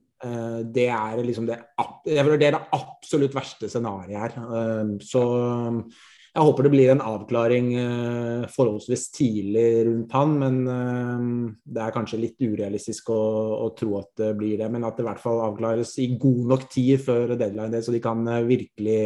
Speaker 4: Det er liksom det, det er det absolutt verste scenarioet her. så jeg håper det blir en avklaring forholdsvis tidlig rundt han, men det er kanskje litt urealistisk å, å, tro at det blir det. Men at det i hvert fall avklares i god nok tid før deadline, så de kan virkelig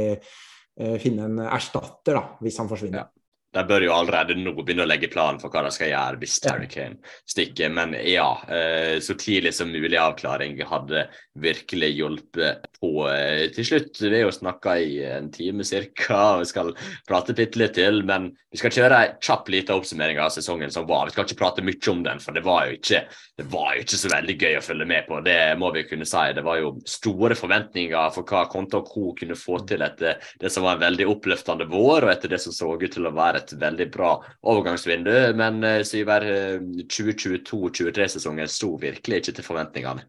Speaker 4: finne en erstatter da, hvis han forsvinner. Ja.
Speaker 3: De bør jo allerede nå begynne å legge planen for hva de skal gjøre hvis Terry Kane stikker. Men ja, eh, så tidlig som mulig avklaring hadde virkelig hjulpet på. Eh, til slutt, vi har jo snakka i en time ca. vi skal prate bitte litt til. Men vi skal kjøre ei kjapp lita oppsummering av sesongen som var. Vi skal ikke prate mye om den, for det var jo ikke, var jo ikke så veldig gøy å følge med på. Det må vi kunne si. Det var jo store forventninger for hva Konto co. kunne få til etter det som var en veldig oppløftende vår, og etter det som så ut til å være et et veldig bra overgangsvindu. Men eh, Syver, 2022-2023-sesongen eh, sto virkelig ikke til forventningene.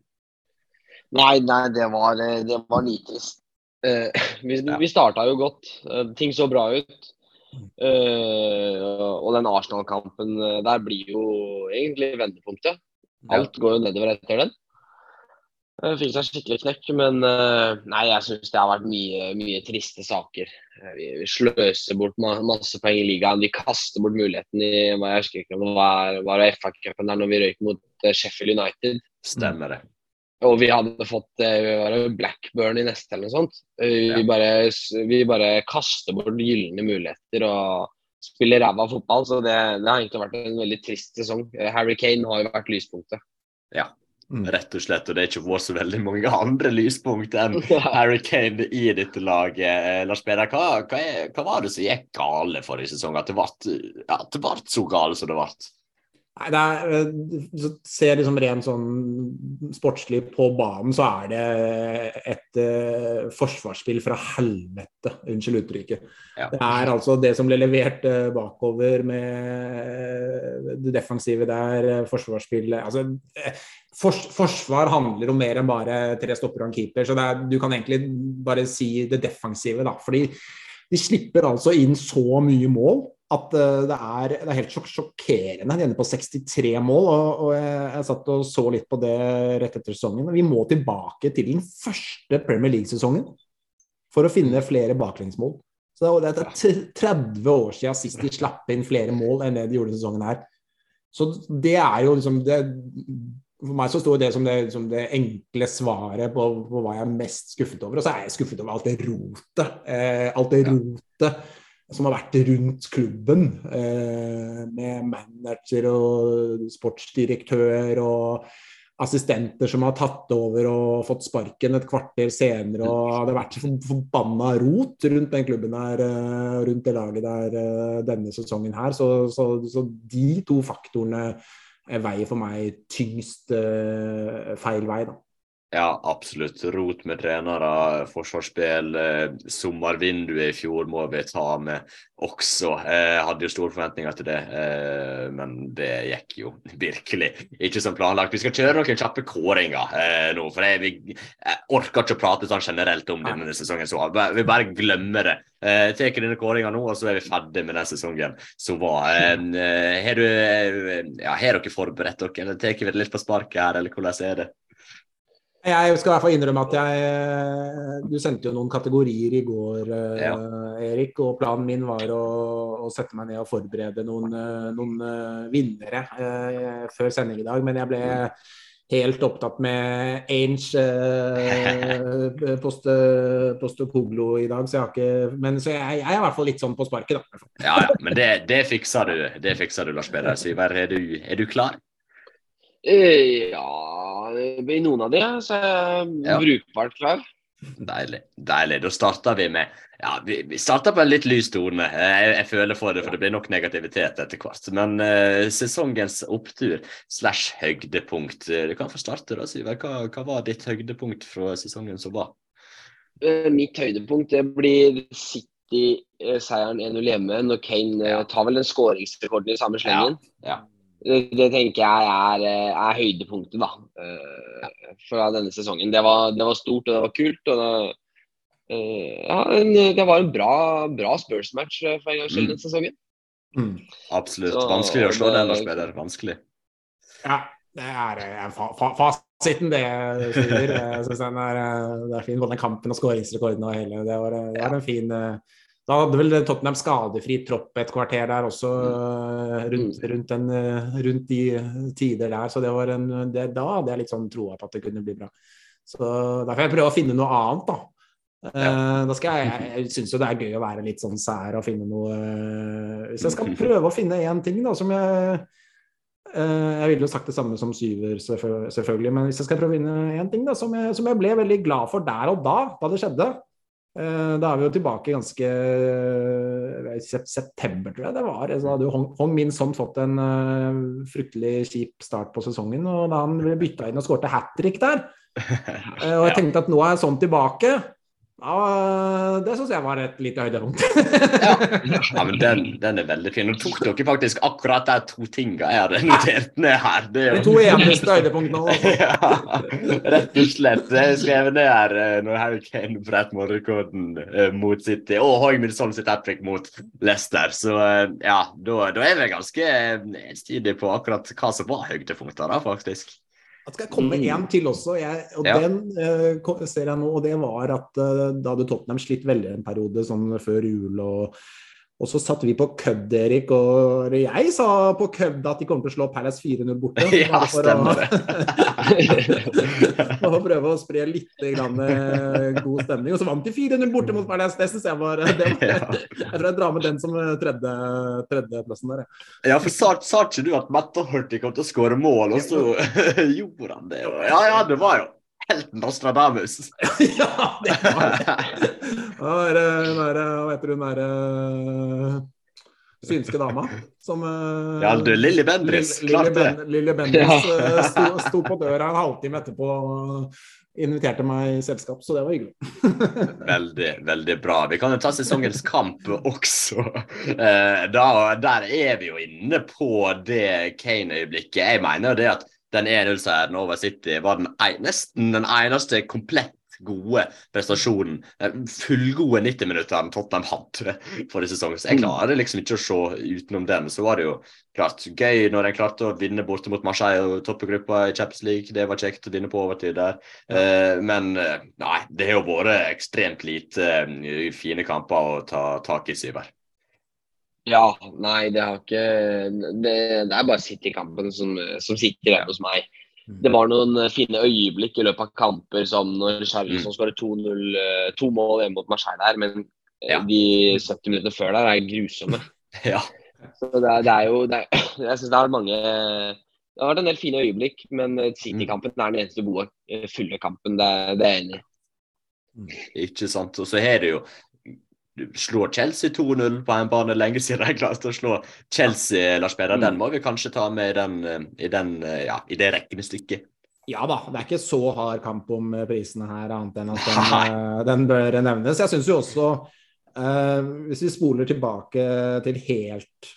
Speaker 5: Nei, nei, det var, eh, det var nitrist. Uh, vi ja. vi starta jo godt. Uh, ting så bra ut. Uh, og den Arsenal-kampen der blir jo egentlig vendepunktet. Alt går jo nedover etter den. Fikk seg skikkelig knekk, men eh, nei, jeg syns det har vært mye, mye triste saker. Eh, vi sløser bort masse poeng i ligaen. Vi kaster bort muligheten i hva jeg husker ikke om det var, var FA-cupen der når vi røyk mot eh, Sheffield United.
Speaker 3: Stemmer det.
Speaker 5: Og vi hadde fått Blackburn i neste eller noe sånt. Vi, ja. bare, vi bare kaster bort gylne muligheter og spiller ræva fotball. Så det, det, har egentlig vært en veldig trist sesong. Harry Kane har jo vært lyspunktet.
Speaker 3: Ja. Rett og slett, og det er ikke vært så veldig mange andre lyspunkt enn Harry Kane i dette laget. Eh, Lars Peder, hva, hva, hva, var det som gikk gale forrige sesong? At det ble, ja, det ble så gale som det ble?
Speaker 4: Nei, det er, eh, ser liksom rent sånn sportslig på banen, så er det et uh, forsvarsspill fra helvete. Unnskyld uttrykket. Ja. Det er altså det som ble levert uh, bakover med det defensive der, forsvarsspillet altså, fors Forsvar handler om mer enn bare tre stopper og en keeper. Så er, du kan egentlig bare si det defensive, da. Fordi de slipper altså inn så mye mål at uh, det, er, det, er, helt sjok sjokkerende. De ender på 63 mål. og, og jeg, jeg, satt og så litt på det rett etter sesongen. Vi må tilbake til den første Premier League-sesongen for å finne flere baklengsmål. Så det er 30 år siden sist de slapp inn flere mål enn det de gjorde denne sesongen her. Så det er jo liksom det, for meg så sto det som det, som det enkle svaret på, på, hva jeg er mest skuffet over. Og så er jeg skuffet over alt det rotet. Eh, alt det rotet som har vært rundt klubben. Eh, med manager og sportsdirektør og assistenter som har tatt over og fått sparken et kvarter senere. og Det har vært forbanna rot rundt den klubben her, eh, rundt det laget der eh, denne sesongen her. Så, så, så de to faktorene veier for meg tyngst uh, feil vei. da.
Speaker 3: Ja, absolutt. Rot med trenere, forsvarsspill. Eh, sommervinduet i fjor må vi ta med også. Jeg hadde jo store forventninger til det, eh, men det gikk jo virkelig ikke som planlagt. Vi skal kjøre noen kjappe kåringer eh, nå, for jeg, vi, jeg, orker ikke å prate sånn generelt om denne sesongen. Så vi bare glemmer det. Eh, tar denne kåringa nå, og så er vi ferdig med den sesongen som var. Har, du, ja, dere forberedt dere, eller tar vi det litt på sparket her, eller hvordan er det?
Speaker 4: Jeg skal i hvert fall innrømme at jeg Du sendte jo noen kategorier i går, eh,
Speaker 3: Ja.
Speaker 4: Erik. Og planen min var å, å sette meg ned og forberede noen, eh, noen eh, vinnere eh, før sending i dag. Men jeg ble helt opptatt med Ainge eh, Poste, Postopoglo i dag, så jeg har ikke Men så jeg, jeg er i hvert fall litt sånn på sparket, da.
Speaker 3: Ja, ja, men det, det fikser du, det fikser du, Lars Peder Syver. Er du, er du klar?
Speaker 5: Eh, Ja, i noen av de så jeg
Speaker 3: Ja.
Speaker 5: brukbart klar.
Speaker 3: Deilig. deilig. Da starter vi med ja, Vi, vi starter på en litt lys tone. Jeg, jeg føler for det, for det blir nok negativitet etter hvert. Men uh, sesongens opptur slash høydepunkt. Eh, Du kan få starte, da, Syver. Hva, hva var ditt høydepunkt fra sesongen som var?
Speaker 5: Eh, Mitt høydepunkt det blir City-seieren 1-0 hjemme når Kane tar vel den skåringsrekorden i samme slengen.
Speaker 3: Ja.
Speaker 5: Det, det tenker jeg er, eh, er høydepunktet da, uh, fra denne sesongen. Det var, det var stort og det var kult. og det, uh, ja, en, det var en bra, bra Spurs-match for en gangs skyld
Speaker 3: Mm.
Speaker 5: denne sesongen.
Speaker 4: Mm.
Speaker 3: Absolutt.
Speaker 5: Så
Speaker 3: Vanskelig å slå
Speaker 5: det-
Speaker 3: den, Lars Peder. Vanskelig.
Speaker 4: Ja, det er fa fa fasiten, det. Jeg syns den er, det er fin. Både kampen og skåringsrekorden og hele. Det var, det var en fin Da hadde vel Tottenham skadefri tropp et kvarter der også, eh, rundt, rundt, den, eh, rundt de tider der. Så det var en, det, da hadde jeg litt sånn troa på at det kunne bli bra. Så Derfor jeg prøve å finne noe annet, da. Ja. da skal jeg jeg, syns jo det er gøy å være litt sånn sær og finne noe eh, Hvis jeg skal prøve å finne én ting da som jeg Eh, Jeg ville jo sagt det samme som syver, selvfølgelig, men hvis jeg skal prøve å vinne én ting da, som jeg, som jeg ble veldig glad for der og da, da det skjedde eh, Da er vi jo tilbake ganske eh, september, tror jeg det var. Så hadde jo Hong, Hong Min Son fått en eh, fryktelig kjip start på sesongen. og Da han ble bytta inn og skårte hat trick der, eh, og jeg tenkte at nå er sånn tilbake. Ja, det syns jeg var et lite høydepunkt.
Speaker 3: Ja, men den, den er veldig fin. Nå tok dere faktisk akkurat de to tinga jeg hadde notert ned her. Det er
Speaker 4: De
Speaker 3: jo
Speaker 4: to eneste høydepunktene. altså.
Speaker 3: ja, rett og slett. Jeg skrev ned her eh, når Harry Kane brøt målrekorden eh, mot City, og Heung-Min Son sitt hat trick mot Leicester. Så eh, ja, da, da er vi ganske eh, på akkurat hva som var høydepunktene, faktisk.
Speaker 4: Da skal komme én til også. Jeg, og
Speaker 3: Ja.
Speaker 4: Den uh, ser jeg nå, og det var at uh, da hadde Tottenham slitt veldig en periode sånn før jul. og og så satte vi på kødd, Erik, og jeg sa på kødd at de kommer til å slå Palace 4-0 borte.
Speaker 3: Ja,
Speaker 4: for
Speaker 3: stemmer
Speaker 4: å- For å prøve å spre litt grann, eh, god stemning. Og så vant de 4-0 borte mot Palace. Det syns jeg var, det var
Speaker 3: Ja.
Speaker 4: Jeg tror jeg drar med den som eh, tredje, tredjeplassen der. jeg.
Speaker 3: Ja, for sa, sa ikke du at Matt Hurtig kom til å skåre mål, og så gjorde han det? Ja, ja, det var jo helt Nostradamus.
Speaker 4: ja, det var det. Hva heter hun derre synske dama som eh,
Speaker 3: Ja, du, Lilly Bendriss,
Speaker 4: Lille-
Speaker 3: klart det.
Speaker 4: Lilly Lille Bendriss ja. sto, sto på døra en halvtime etterpå og inviterte meg i selskap, så det var hyggelig.
Speaker 3: Veldig, veldig bra. Vi kan jo ta sesongens kamp også. Eh, da, der er vi jo inne på det Kane-øyeblikket. Jeg mener jo det at den 1-0-seieren over City var den en, nesten den eneste komplett gode prestasjonen, eh, fullgode 90-minutterne Tottenham hadde forrige sesong. Så jeg klarer liksom ikke å se utenom den. Så var det jo klart gøy når en klarte å vinne borte mot Marseille og toppegruppa i Champions League. Det var kjekt å vinne på overtid der. Eh, men eh, nei, det har jo vært ekstremt lite fine kamper å ta tak i, Syver.
Speaker 5: Ja, nei, det har ikke Det, det er bare City-kampen som, som sitter her hos meg. Det var noen fine øyeblikk i løpet av kamper, som når Charlison skåret 2-0, eh, to mål hjemme mot Marseille der, men eh,
Speaker 3: Ja.
Speaker 5: de 70 minuttene før der er grusomme.
Speaker 3: Ja.
Speaker 5: Så det er, det er jo det er, Jeg syns det har mange Det har vært en del fine øyeblikk, men eh, City-kampen er den eneste gode, fulle kampen. Det, det er jeg enig i.
Speaker 3: Ikke sant. Og så har det jo du slår Chelsea 2-0 på en bane lenge siden jeg klarte å slå Chelsea, Lars Peder. Den må vi kanskje ta med i, den, eh, i, den, eh, ja, i det regnestykket.
Speaker 4: Ja da, det er ikke så hard kamp om eh, prisene her, annet enn at den, den bør nevnes. Jeg syns jo også eh, hvis vi spoler tilbake til helt,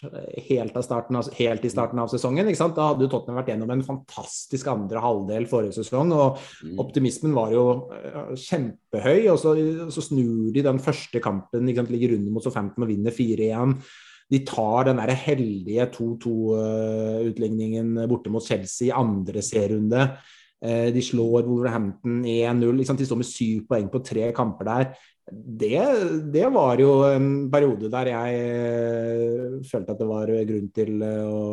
Speaker 4: helt, starten av, helt i starten av sesongen, da hadde jo Tottenham vært gjennom en fantastisk andre halvdel forrige sesong. og
Speaker 3: Mm.
Speaker 4: Optimismen var jo uh, kjempehøy, og så, så snur de den første kampen, ligger under mot Southampton og vinner 4-1. De tar den der heldige 2-2-utligningen borte mot Chelsea i andre serierunde. Eh, de slår Wolverhampton 1-0. Liksom, de står med syv poeng på tre kamper der. Det, det, var jo en periode der jeg eh, følte at det var grunn til eh, å,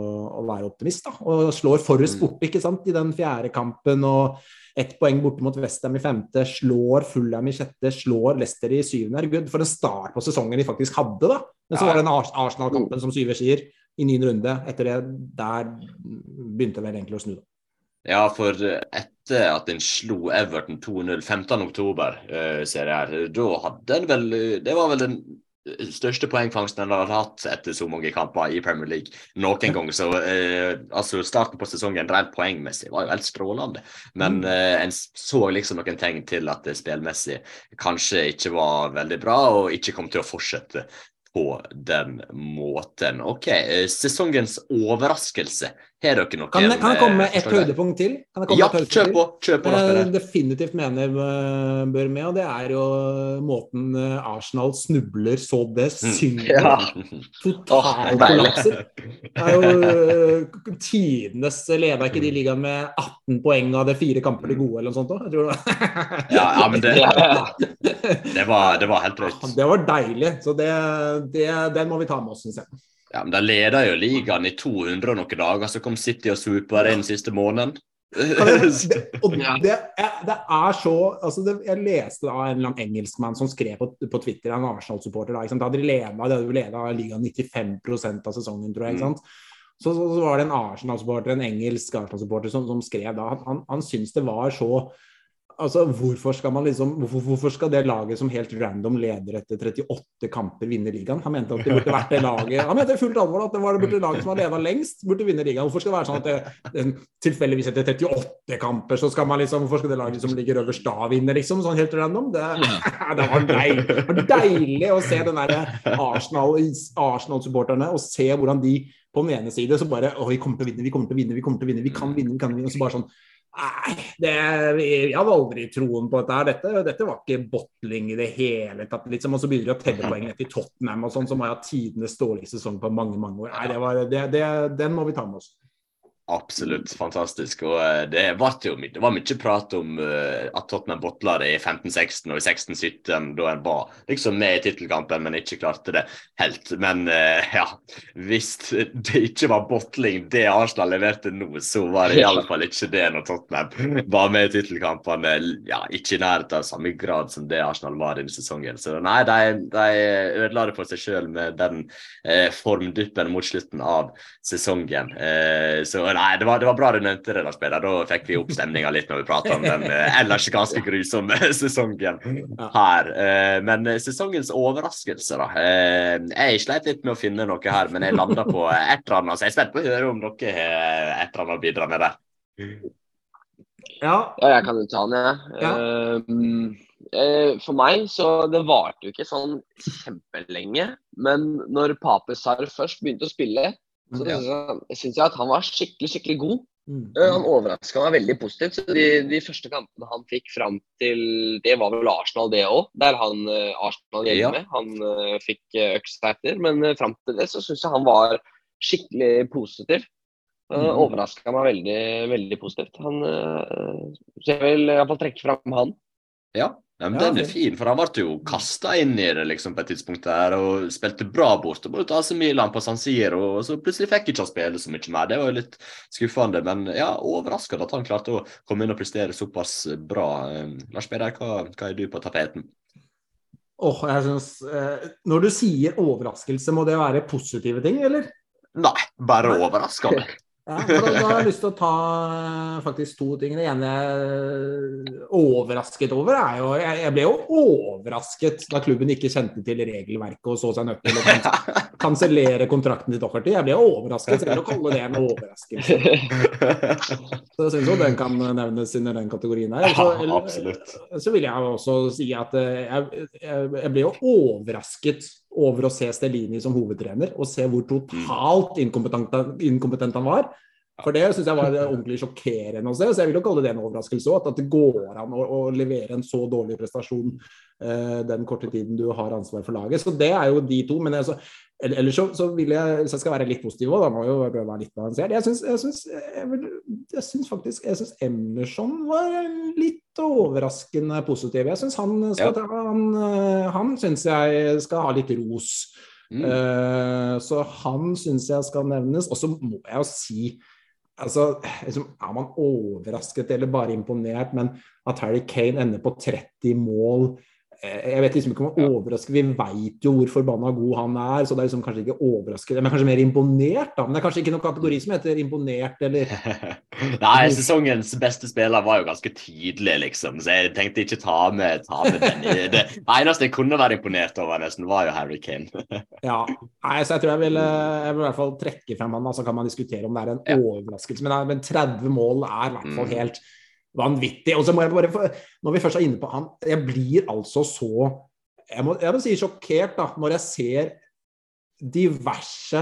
Speaker 4: å være optimist. Da. Og slår Forrest mm. borte ikke sant, i den fjerde kampen. og ett poeng borte mot Westham i femte, slår Fulham i sjette, slår Leicester i syvende. Herregud, for en start på sesongen de faktisk hadde, da. Men så var det den Arsenal-kampen, som Syver sier, i niende runde. Etter det, der begynte vel egentlig å snu. da.
Speaker 3: Ja, for etter at en slo Everton 2-0 15.10, uh, ser jeg her, da hadde en vel Det var vel den største poengfangsten en har hatt etter så mange kamper i Premier League noen gang. Så eh, altså starten på sesongen rent poengmessig var jo helt strålende. Men eh, en så liksom noen tegn til at det spillmessig kanskje ikke var veldig bra, og ikke kom til å fortsette på den måten. OK, uh, sesongens overraskelse. Har dere noe
Speaker 4: Kan jeg, kan jeg komme med et høydepunkt til?
Speaker 3: ja, kjør på. Kjør på
Speaker 4: jeg eh, definitivt mener uh, bør med, og det er jo måten uh, Arsenal snubler så det mm. synger. Ja. Totalkollapser. Det er jo tidenes Leda ikke de ligaen med 18 poeng av det fire kamper de gode, eller noe sånt òg?
Speaker 3: Ja, ja, men det, det, var, det var helt drøyt.
Speaker 4: Det var deilig. Så det, det, den må vi ta med oss, syns jeg.
Speaker 3: Ja, men De leder jo ligaen i 200 og noen dager, så kom City og swoopa det inn siste måneden.
Speaker 4: det, og det, det, er så altså det, Jeg leste av en eller annen engelskmann som skrev på, på Twitter, en Arsenal-supporter. Da, da hadde de leda ligaen 95% av sesongen, tror jeg. ikke sant? Så, så, så, var det en Arsenal-supporter, en engelsk Arsenal-supporter som, som, skrev da at han, han syntes det var så altså, hvorfor skal man liksom hvorfor, hvorfor, skal det laget som helt random leder etter 38 kamper, vinne ligaen? Han mente at det burde vært det laget Han mente fullt alvor at det var det burde laget som har leda lengst, burde vinne ligaen. Hvorfor skal det være sånn at det, tilfeldigvis etter 38 kamper, så skal man liksom Hvorfor skal det laget som ligger øverst da, vinne, liksom? Sånn helt random? Det, det, var, deilig, deilig å se den derre Arsenal-supporterne og se hvordan de på den ene side så bare Å, vi kommer til å vinne, vi kommer til å vinne, vi kommer til å vinne, vi kan vinne, vi kan vinne. Og så bare sånn Nei, det, jeg hadde aldri troen på dette. Dette, dette var ikke bottling i det hele tatt. Liksom. Og så begynner de å telle poengene til Tottenham og sånn, som har hatt tidenes dårligste sesong på mange mange år. Nei, det var, det, det, Den må vi ta med oss.
Speaker 3: Absolutt fantastisk. Og eh, det var, jo, det var mye prat om uh, at Tottenham botla det i 15-16 og i 16-17, da en var liksom med i tittelkampen, men ikke klarte det helt. Men uh, ja, hvis det ikke var botling det Arsenal leverte nå, så var det iallfall ikke det når Tottenham var med i tittelkampene. Ja, ikke i nærheten av samme grad som det Arsenal var denne sesongen. Så nei, de, de ødela det for seg sjøl med den uh, formduppen mot slutten av sesongen. så nei, det var, det var bra du nevnte det, Lars Peder. Da fikk vi opp stemninga litt når vi prata om den eh, ellers ganske grusomme sesongen her. Eh, men eh, sesongens overraskelse, da. Jeg sleit litt med å finne noe her, men jeg landa på et eller annet. Så jeg er spent på å høre om dere har et eller annet å bidra med der.
Speaker 5: Ja. ja, jeg kan jo ta den, jeg. Ja. Uh, for meg så Det varte jo ikke sånn kjempelenge. Men når Pape Sarr først begynte å spille, så ja. syns jeg at han var skikkelig, skikkelig god. Mm. Eh, han overraska meg veldig positivt. så de, de, første kampene han fikk fram til Det var vel Arsenal, det òg, der han uh, Arsenal gjelder ja. med. Han uh, fikk uh, øksa etter, men uh, fram til det så syns jeg han var skikkelig positiv. Uh, mm. overraska meg veldig, veldig positivt. Han, så jeg vil iallfall trekke fram han.
Speaker 3: Ja, ja, men ja, Den er fin, for han ble jo kasta inn i det liksom på et tidspunkt der og spilte bra borte mot AC Milan på San Siro. Og så plutselig fikk ikke han spille så mye mer. Det var jo litt skuffende. Men ja, overraskende at han klarte å komme inn og prestere såpass bra. Eh, Lars Peder, hva, hva, er du på tapeten?
Speaker 4: Oh, jeg synes, eh, Når du sier overraskelse, må det være positive ting, eller?
Speaker 3: Nei, bare overraskende.
Speaker 4: Ja, da, da, har jeg lyst til å ta eh, faktisk to ting. Det ene jeg er overrasket over, er jo jeg, jeg, ble jo overrasket da klubben ikke kjente til regelverket og så seg nødt til å kansellere kontrakten til Docherty. Jeg ble overrasket, selv å kalle det en overraskelse. Så jeg syns jo den kan nevnes under den kategorien her. Så,
Speaker 3: ja,
Speaker 4: så vil jeg også si at eh, jeg, jeg, jeg ble jo overrasket over å se Stellini som hovedtrener, og se hvor totalt inkompetent, inkompetent han var. For det syns jeg var ordentlig sjokkerende å se. Så jeg vil jo kalle det en overraskelse òg. At det går an å, å, levere en så dårlig prestasjon eh, den korte tiden du har ansvar for laget. Så det er jo de to. Men altså, Eller så, så, vil jeg, hvis jeg skal være litt positiv òg, da må jeg jo prøve å være litt balansert. Jeg syns, jeg syns, jeg, jeg syns faktisk jeg syns Emerson var litt overraskende positiv. Jeg syns han skal ta Han, han syns jeg skal ha litt ros. Mm. Uh, så han syns jeg skal nevnes. Og så må jeg jo si altså, liksom, Er man overrasket eller bare imponert? Men at Harry Kane ender på 30 mål jeg vet liksom ikke om han overrasker. Vi veit jo hvor forbanna god han er, så det er liksom kanskje ikke overraskende. Men kanskje mer imponert, da. Men det er kanskje ikke noen kategori som heter imponert, eller
Speaker 3: Nei, sesongens beste spiller var jo ganske tydelig, liksom. Så jeg tenkte ikke ta med, ta med den. Det eneste jeg kunne være imponert over, nesten, var jo Harry Kane.
Speaker 4: ja. Nei, så jeg tror jeg vil, jeg vil i hvert fall trekke frem han, så kan man diskutere om det er en ja. overraskelse. Men, men 30 mål er i hvert fall mm. helt vanvittig. Og så må jeg bare, Når vi først er inne på han Jeg blir altså så Jeg må, jeg må si sjokkert da, når jeg ser diverse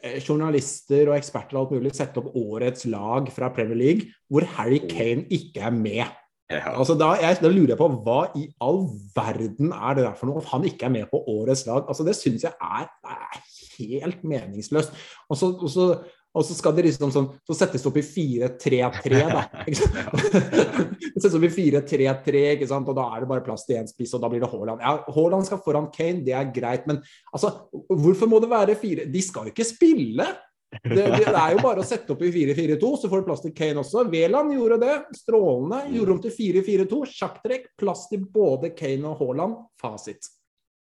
Speaker 4: eh, journalister og eksperter og alt mulig sette opp årets lag fra Premier League, hvor Harry Kane ikke er med. Ja. Altså da, jeg, da, lurer jeg på hva i all verden er det der for noe at han ikke er med på årets lag? Altså Det syns jeg er, er, helt meningsløst. Og så, og så skal det liksom sånn, så settes det opp i 4-3-3, da. Det settes opp i 4-3-3, ikke sant? og da er det bare plass til én spiss, og da blir det Haaland. Ja, Haaland skal foran Kane, det er greit, men altså, hvorfor må det være fire De skal jo ikke spille! Det, det, er jo bare å sette opp i 4-4-2, så får du plass til Kane også. Veland gjorde det. Strålende. Gjorde om til 4-4-2. Sjakktrekk. Plass til både Kane og Haaland. Fasit.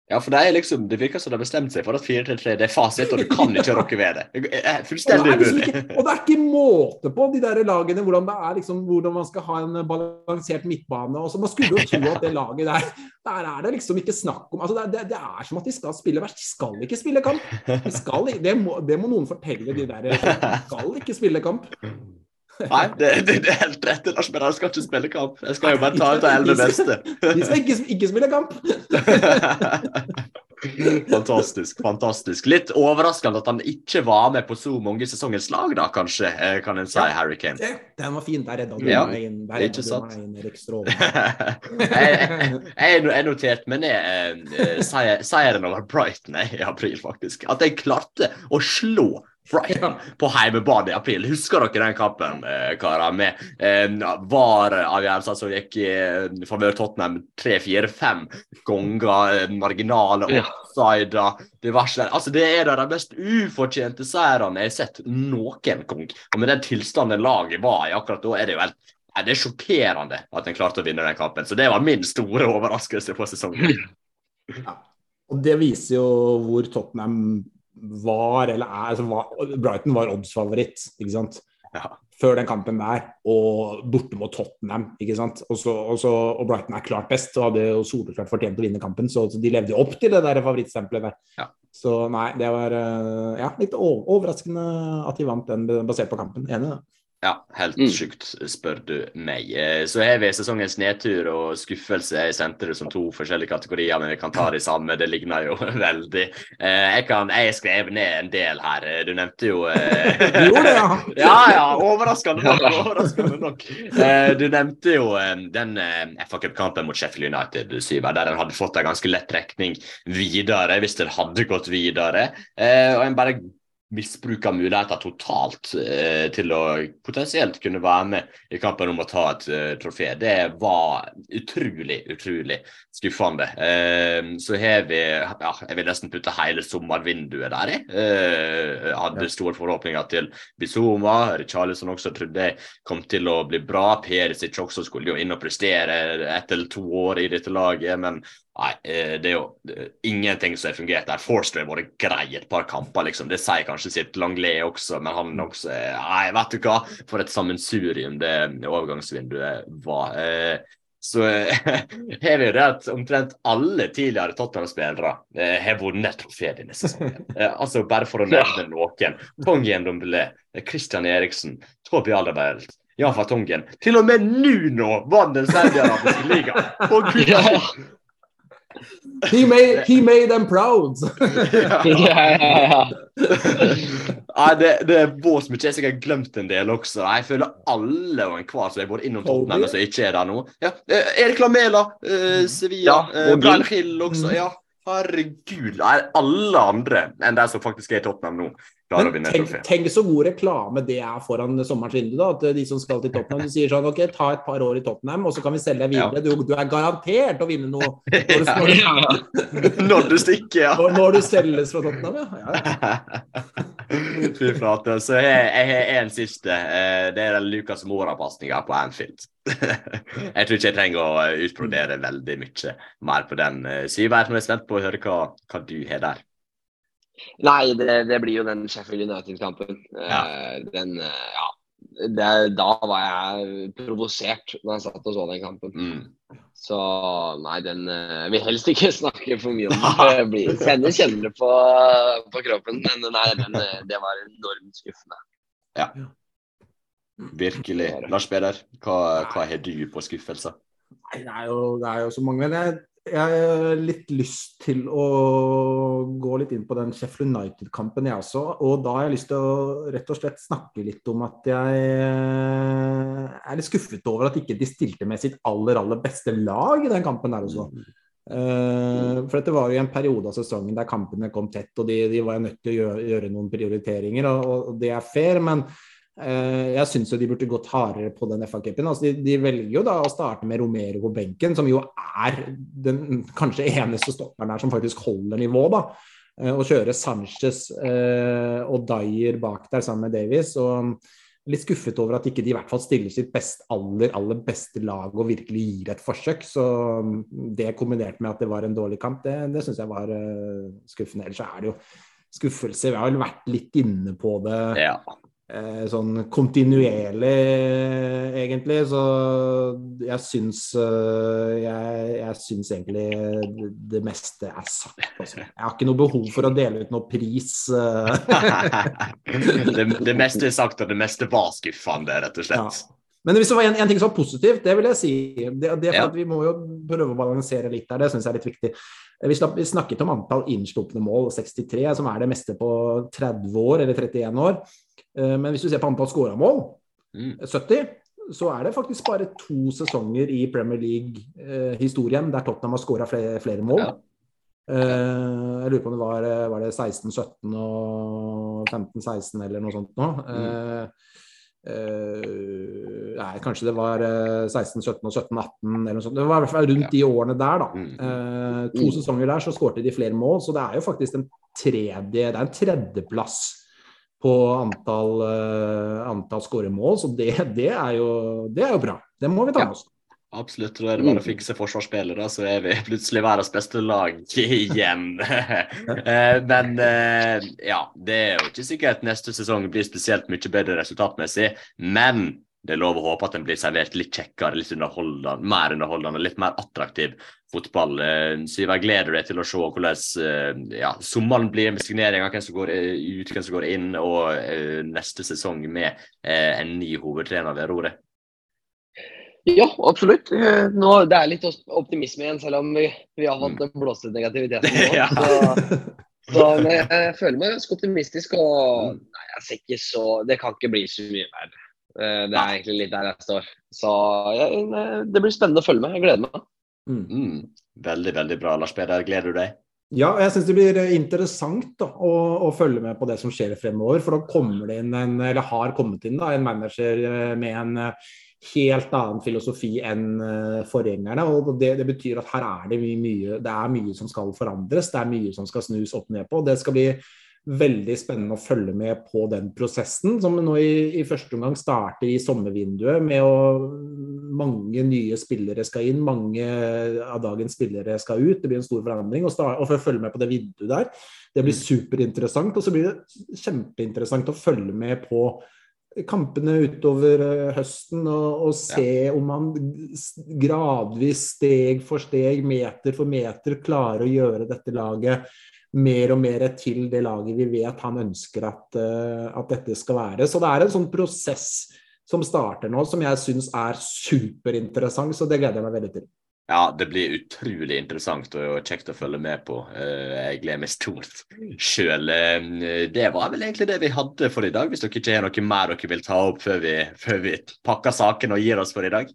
Speaker 3: Ja, for det er liksom, det virker som de har bestemt seg for at 4-3 det er fasit, og du kan ikke rokke ved det. det er fullstendig
Speaker 4: umulig. Liksom og det er ikke måte på de der lagene hvordan det er liksom, hvordan man skal ha en balansert midtbane. Også, Man skulle jo tro at det laget der der er det liksom ikke snakk om altså det, det, det er som at de skal spille verst. De skal ikke spille kamp. De skal, det, må, det må noen fortelle de der. De skal ikke spille kamp.
Speaker 3: Nei, det, det, det, er helt rett. Lars Bernhard skal ikke spille kamp. Jeg skal jo bare ta ut de elleve beste.
Speaker 4: De skal ikke, ikke spille kamp!
Speaker 3: fantastisk. fantastisk. Litt overraskende at han ikke var med på så mange sesongens lag, da, kanskje, eh, kan en si, ja, Harry Kane.
Speaker 4: Den var fin. Der redda du ja, meg. Der redda du meg Erik
Speaker 3: jeg, jeg noterte meg ned eh, seieren over Brighton i april, faktisk. At jeg klarte å slå Brighton på heimebane i april. Husker dere den kampen, eh, karer? Med eh, VAR-avgjørelser som gikk i eh, favør Tottenham tre-fire-fem ganger, eh, marginale offsider, diverse Altså, Det er da de mest ufortjente seirene jeg har sett noen gang. Og med den tilstanden laget var i akkurat da, er det jo helt det er sjokkerende at en klarte å vinne den kampen. Så det var min store overraskelse på sesongen.
Speaker 4: Ja. Og det viser jo hvor Tottenham var, eller er altså var, Brighton var odds-favoritt, ikke sant. Ja. Før den kampen der, og borte mot Tottenham. ikke sant? Og, så, og, så, og Brighton er klart best og hadde jo soleklart fortjent å vinne kampen, så, så de levde jo opp til det der favorittstempelet der. Ja. Så nei, det var eh, ja, litt overraskende at de vant den basert på kampen. Enig, da.
Speaker 3: Ja, helt mm. sjukt, spør du meg. Eh, så har vi sesongens nedtur og skuffelse. Jeg sendte det som to forskjellige kategorier, men vi kan ta de samme. Det ligner jo veldig. Eh, jeg kan, jeg skrev ned en del her. Eh, du nevnte jo
Speaker 4: gjorde det, ja?
Speaker 3: Ja, ja. Overraskende nok. Overraskende nok. Du nevnte jo den FA Cup-kampen mot Sheffield United, Syver, der en hadde fått en ganske lett trekning videre hvis den hadde gått videre. Og en bare misbruker muligheter totalt eh, til å potensielt kunne være med i kampen om å ta et eh, trofé. Det var utrolig, utrolig skuffende. Eh, så har vi ja, Jeg vil nesten putte hele sommervinduet der i. Eh, hadde store forhåpninger til Bizoma. Charlison også trodde jeg kom til å bli bra. Perisic også skulle jo inn og prestere ett eller to år i dette laget, men Nei, eh, det er jo ingenting som har fungert der. Forster har vært grei et par kamper, liksom. Det sier kanskje sitt Langlais også, men han også Nei, vet du hva, for et sammensurium det overgangsvinduet var. Eh, så har vi det at omtrent alle tidligere Tottenham-spillere eh, har vunnet trofé denne sesongen. altså Bare for å nevne noen. Tongen Dombele, Christian Eriksen, Toby Alderberg. Jan Fatongen. Til og med Nuno vant den saudiarabiske ligaen!
Speaker 4: He made, he made them proud!
Speaker 5: ja, ja, ja.
Speaker 3: ja det, det er bås mye. Jeg har sikkert glemt en del også. Jeg føler alle og enhver som er både innom Tottenham, og som ikke er der nå. Ja. Eh, Erik Lamela, uh, Sevilla, uh, Brian Hill også. ja Herregud. Nei, alle andre enn de som faktisk er i Tottenham nå, klarer å
Speaker 4: Men
Speaker 3: vinne
Speaker 4: tenk,
Speaker 3: trofé.
Speaker 4: tenk så god reklame det er foran sommerens vindu. da, At de som skal til Tottenham, du sier sånn OK, ta et par år i Tottenham, og så kan vi selge deg videre. Du, du er garantert å vinne noe når du,
Speaker 5: Ja, ja.
Speaker 3: Når du stikker, ja.
Speaker 4: når, når du selges fra Tottenham, ja. ja.
Speaker 3: Fy flate. Så jeg, jeg har en siste. eh, Det er den Lucas Mora-pasninga på Anfield. jeg tror ikke jeg trenger å utbrodere veldig mye mer på den. eh, Syvert, men jeg er spent på å høre hva, hva du har der.
Speaker 5: Nei, det, det blir jo den Sheffield United-kampen.
Speaker 3: Ja.
Speaker 5: Eh, Den, eh, ja. Det, da var jeg provosert når jeg satt og så den kampen.
Speaker 3: Mm.
Speaker 5: Så nei, den uh, vil helst ikke snakke for mye om det Kjenner, kjenner på, på kroppen. Men nei, den, det var enormt skuffende. Ja.
Speaker 3: Virkelig. Lars Peder, hva, hva har du på skuffelser?
Speaker 4: Nei, det er, jo, det er jo så mange. Men jeg, jeg har litt lyst til å gå litt inn på den Sheffield United-kampen, jeg også. Og da har jeg lyst til å rett og slett snakke litt om at jeg er litt skuffet over at ikke de stilte med sitt aller, aller beste lag i den kampen der også. Eh, for dette var jo en periode av sesongen der kampene kom tett, og de, de var nødt til å gjøre, gjøre noen prioriteringer, og, og det er fair. men Jeg syns de burde gått hardere på den FA-cupen. Altså de, de velger jo da å starte med Romero på benken, som jo er den kanskje eneste stopperen der som faktisk holder nivå. da. Å Og kjøre Sanchez eh, og Dyer bak der sammen med Davies. Og litt skuffet over at ikke de i hvert fall stiller sitt best, aller, aller beste lag og virkelig gir et forsøk. Så det kombinert med at det var en dårlig kamp, det, det syns jeg var eh, skuffende. Ellers er det jo skuffelse. Vi har vel vært litt inne på det
Speaker 3: Ja.
Speaker 4: Eh, sånn kontinuerlig, egentlig. Så jeg syns eh, jeg, jeg syns egentlig det, meste er sagt. Altså. Jeg har ikke noe behov for å dele ut noe pris. eh.
Speaker 3: det, det meste er sagt, og det meste var skuffende, rett og slett.
Speaker 4: Men hvis det var en, en ting som var positivt, det vil jeg si. Det, det for
Speaker 3: Ja.
Speaker 4: at Vi må jo prøve å balansere litt der, det syns jeg er litt viktig. Vi, slapp, vi snakket om antall innslupne mål, 63, som er det meste på 30 år, eller 31 år. Eh, Men hvis du ser på antall skåra mål,
Speaker 3: Mm.
Speaker 4: 70, så er det faktisk bare to sesonger i Premier League-historien der Tottenham har skåra flere, flere mål.
Speaker 3: Ja.
Speaker 4: Eh, jeg lurer på om det var, eh, var det 16-17 og 15-16 eller noe sånt nå. Eh, Uh, nei, kanskje det var eh, 16-17 og 17-18 eller noe sånt. Det var i hvert fall rundt
Speaker 3: Ja.
Speaker 4: de årene der, da.
Speaker 3: Uh,
Speaker 4: to to sesonger der så skårte de flere mål, så det er jo faktisk en tredje Det er en tredjeplass på antall, uh, antall skåremål, så det, det, er jo, det er jo bra. Det må vi ta med oss.
Speaker 3: Absolutt. Da er det bare å fikse forsvarsspillere, så er vi plutselig verdens beste lag igjen. Eh, Men eh, ja, det er jo ikke sikkert neste sesong blir spesielt mye bedre resultatmessig. Men det er lov å håpe at den blir servert litt kjekkere, litt underholdende, mer underholdende, litt mer attraktiv fotball. Så Syver, gleder du deg til å se hvordan eh, ja, sommeren blir med signeringer, hvem som går eh, ut, hvem som går inn, og eh, neste sesong med eh, en ny hovedtrener ved roret?
Speaker 5: Ja, absolutt. Eh, Nå, det er litt optimisme igjen, selv om vi, vi har hatt den blåste negativiteten nå.
Speaker 3: Ja.
Speaker 5: Så, så jeg, jeg føler meg ganske optimistisk. Og
Speaker 3: Mm.
Speaker 5: nei, jeg ser ikke så Det kan ikke bli så mye verre. Eh, Det er egentlig litt der jeg står. Så jeg, det blir spennende å følge med. Jeg gleder meg.
Speaker 4: Mm.
Speaker 3: Mm, veldig, veldig bra. Lars Peder, gleder du deg?
Speaker 4: Ja, og jeg syns det blir interessant da, å, å følge med på det som skjer fremover. For da kommer det inn en, eller har kommet inn da, en manager eh, med en eh, helt annen filosofi enn eh, forgjengerne. og det, det betyr at her er det mye, mye, det er mye som skal forandres, det er mye som skal snus opp ned på. Det skal bli veldig spennende å følge med på den prosessen, som nå i, i første omgang starter i sommervinduet med å mange nye spillere skal inn, mange av dagens spillere skal ut. Det blir en stor forandring. Og, start, og for å følge med på det vinduet der, det blir superinteressant. Og så blir det kjempeinteressant å følge med på kampene utover eh, høsten og, og se om man gradvis, steg for steg, meter for meter, klarer å gjøre dette laget mer og mer til det laget vi vet han ønsker at, eh, at dette skal være. Så det er en sånn prosess som starter nå, som jeg syns er superinteressant. Så det gleder jeg meg veldig til.
Speaker 3: Ja, det blir utrolig interessant og kjekt å følge med på. Eh, Jeg gleder meg stort sjøl. Det var vel egentlig det vi hadde for i dag, hvis dere ikke har noe mer dere vil ta opp før vi, før vi pakker sakene og gir oss for i dag?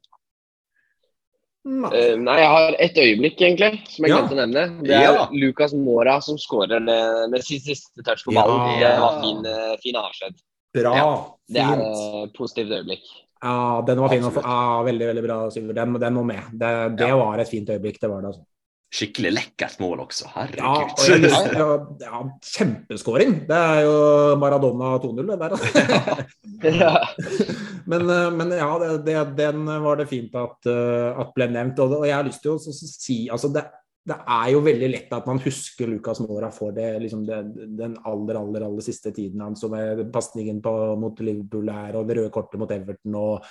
Speaker 5: Eh, nei, jeg har et øyeblikk, egentlig, som jeg
Speaker 4: Ja.
Speaker 5: glemte å nevne. Det er
Speaker 3: Ja.
Speaker 5: Lucas Mora som skårer med, med sin siste touch på
Speaker 4: Ja.
Speaker 5: Det var fin, eh, fin avskjed.
Speaker 4: Bra.
Speaker 3: Ja,
Speaker 5: Det er et positivt øyeblikk.
Speaker 4: Ja, den var fin. Ja, veldig, veldig bra, Syver. Den, den må med. Det, det
Speaker 3: Ja.
Speaker 4: var et fint øyeblikk, det var det. altså.
Speaker 3: Skikkelig lekkert mål også.
Speaker 4: Ja, og jeg
Speaker 3: Herregud.
Speaker 4: å- ja, Kjempeskåring. Det er jo Maradona 2-0, det der. altså.
Speaker 5: Ja.
Speaker 4: men, eh, men ja, det, det, den var det fint at, eh, at ble nevnt. Og, jeg har lyst til å si altså det, det er jo veldig lett at man husker Lucas Mora for det, liksom det, den aller, aller aller siste tiden hans, med pasningen mot Liverpool her, og det røde kortet mot Everton. og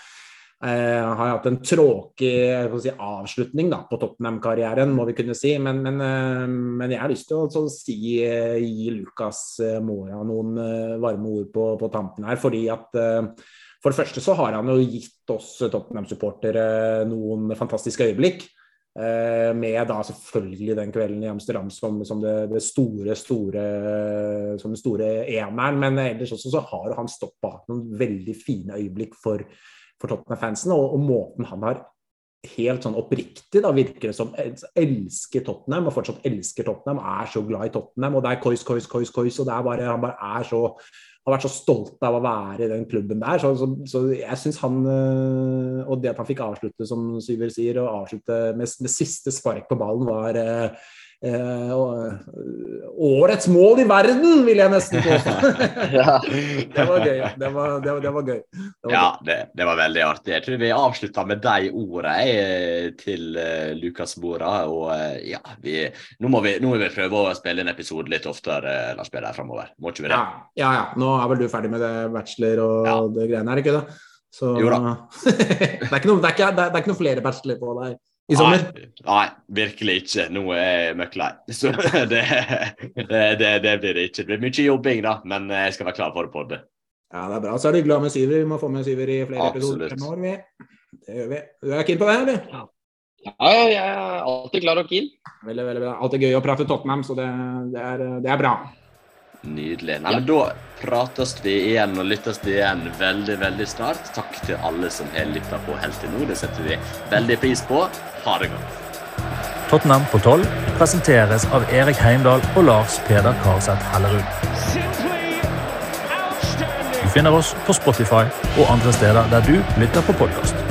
Speaker 4: eh, har hatt en tråkig si, avslutning da, på Tottenham-karrieren, må vi kunne si. Men, men, eh, men jeg har lyst til å si, eh, gi Lucas eh, Mora noen varme ord på, på tampen her. fordi at for det første så har han jo gitt oss Tottenham-supportere noen fantastiske øyeblikk. Eh, med da selvfølgelig den kvelden i Amsterdam som, som det, det store, store som den store eneren. Men ellers også så har han stått bak noen veldig fine øyeblikk for, for Tottenham-fansen. Og, og måten han har helt sånn oppriktig da virker det som elsker Tottenham, og fortsatt elsker Tottenham, er så glad i Tottenham. Og det er kois, kois, kois, kois, og det er bare, han bare er så har vært så stolt av å være i den klubben der. Så, så, så jeg syns han øh, Og det at han fikk avslutte, som Syver sier, og avslutte med, med siste spark på ballen, var øh, øh, årets mål i verden, vil jeg nesten påstå. Det var gøy. Det var, det var, det var gøy. Det var
Speaker 3: Ja,
Speaker 4: gøy.
Speaker 3: det, det var veldig artig. Jeg tror vi avslutter med de ordene til eh, Lukas Mora. Og eh, ja, vi, nå, må vi, nå må vi prøve å spille en episode litt oftere, eh, Lars Peder, framover. Må ikke vi det?
Speaker 4: Ja, ja, ja. Nå er vel du ferdig med det bachelor og
Speaker 3: Ja.
Speaker 4: det greiene her, ikke det? Så,
Speaker 3: Jo da.
Speaker 4: det, er ikke noe, det, er ikke, det, er, det er ikke noe flere bachelor på deg i sommer?
Speaker 3: Nei, nei, virkelig ikke. Nå er jeg møkk lei. Så det, det, det, det blir det ikke. Det blir mye jobbing, da, men jeg skal være klar for det på det.
Speaker 4: Ja, det er bra. Så er du glad med Syver. Vi må få med Syver i flere
Speaker 3: Absolutt.
Speaker 4: episoder fremover. Vi. Det gjør vi. Du er keen på det, eller?
Speaker 5: ja, ja, jeg er alltid klar og keen.
Speaker 4: Veldig, veldig bra. Alltid gøy å prate Tottenham, så det, det, er, det er bra.
Speaker 3: Nydelig. Nei, men Da prates vi igjen og lyttes vi igjen veldig veldig snart. Takk til alle som har lytta på helt til nå. Det setter vi veldig pris på. Ha det godt.
Speaker 1: Tottenham på 12 presenteres av Erik Heimdal og Lars Peder Karseth Hellerud. Du finner oss på Spotify og andre steder der du lytter på podkast.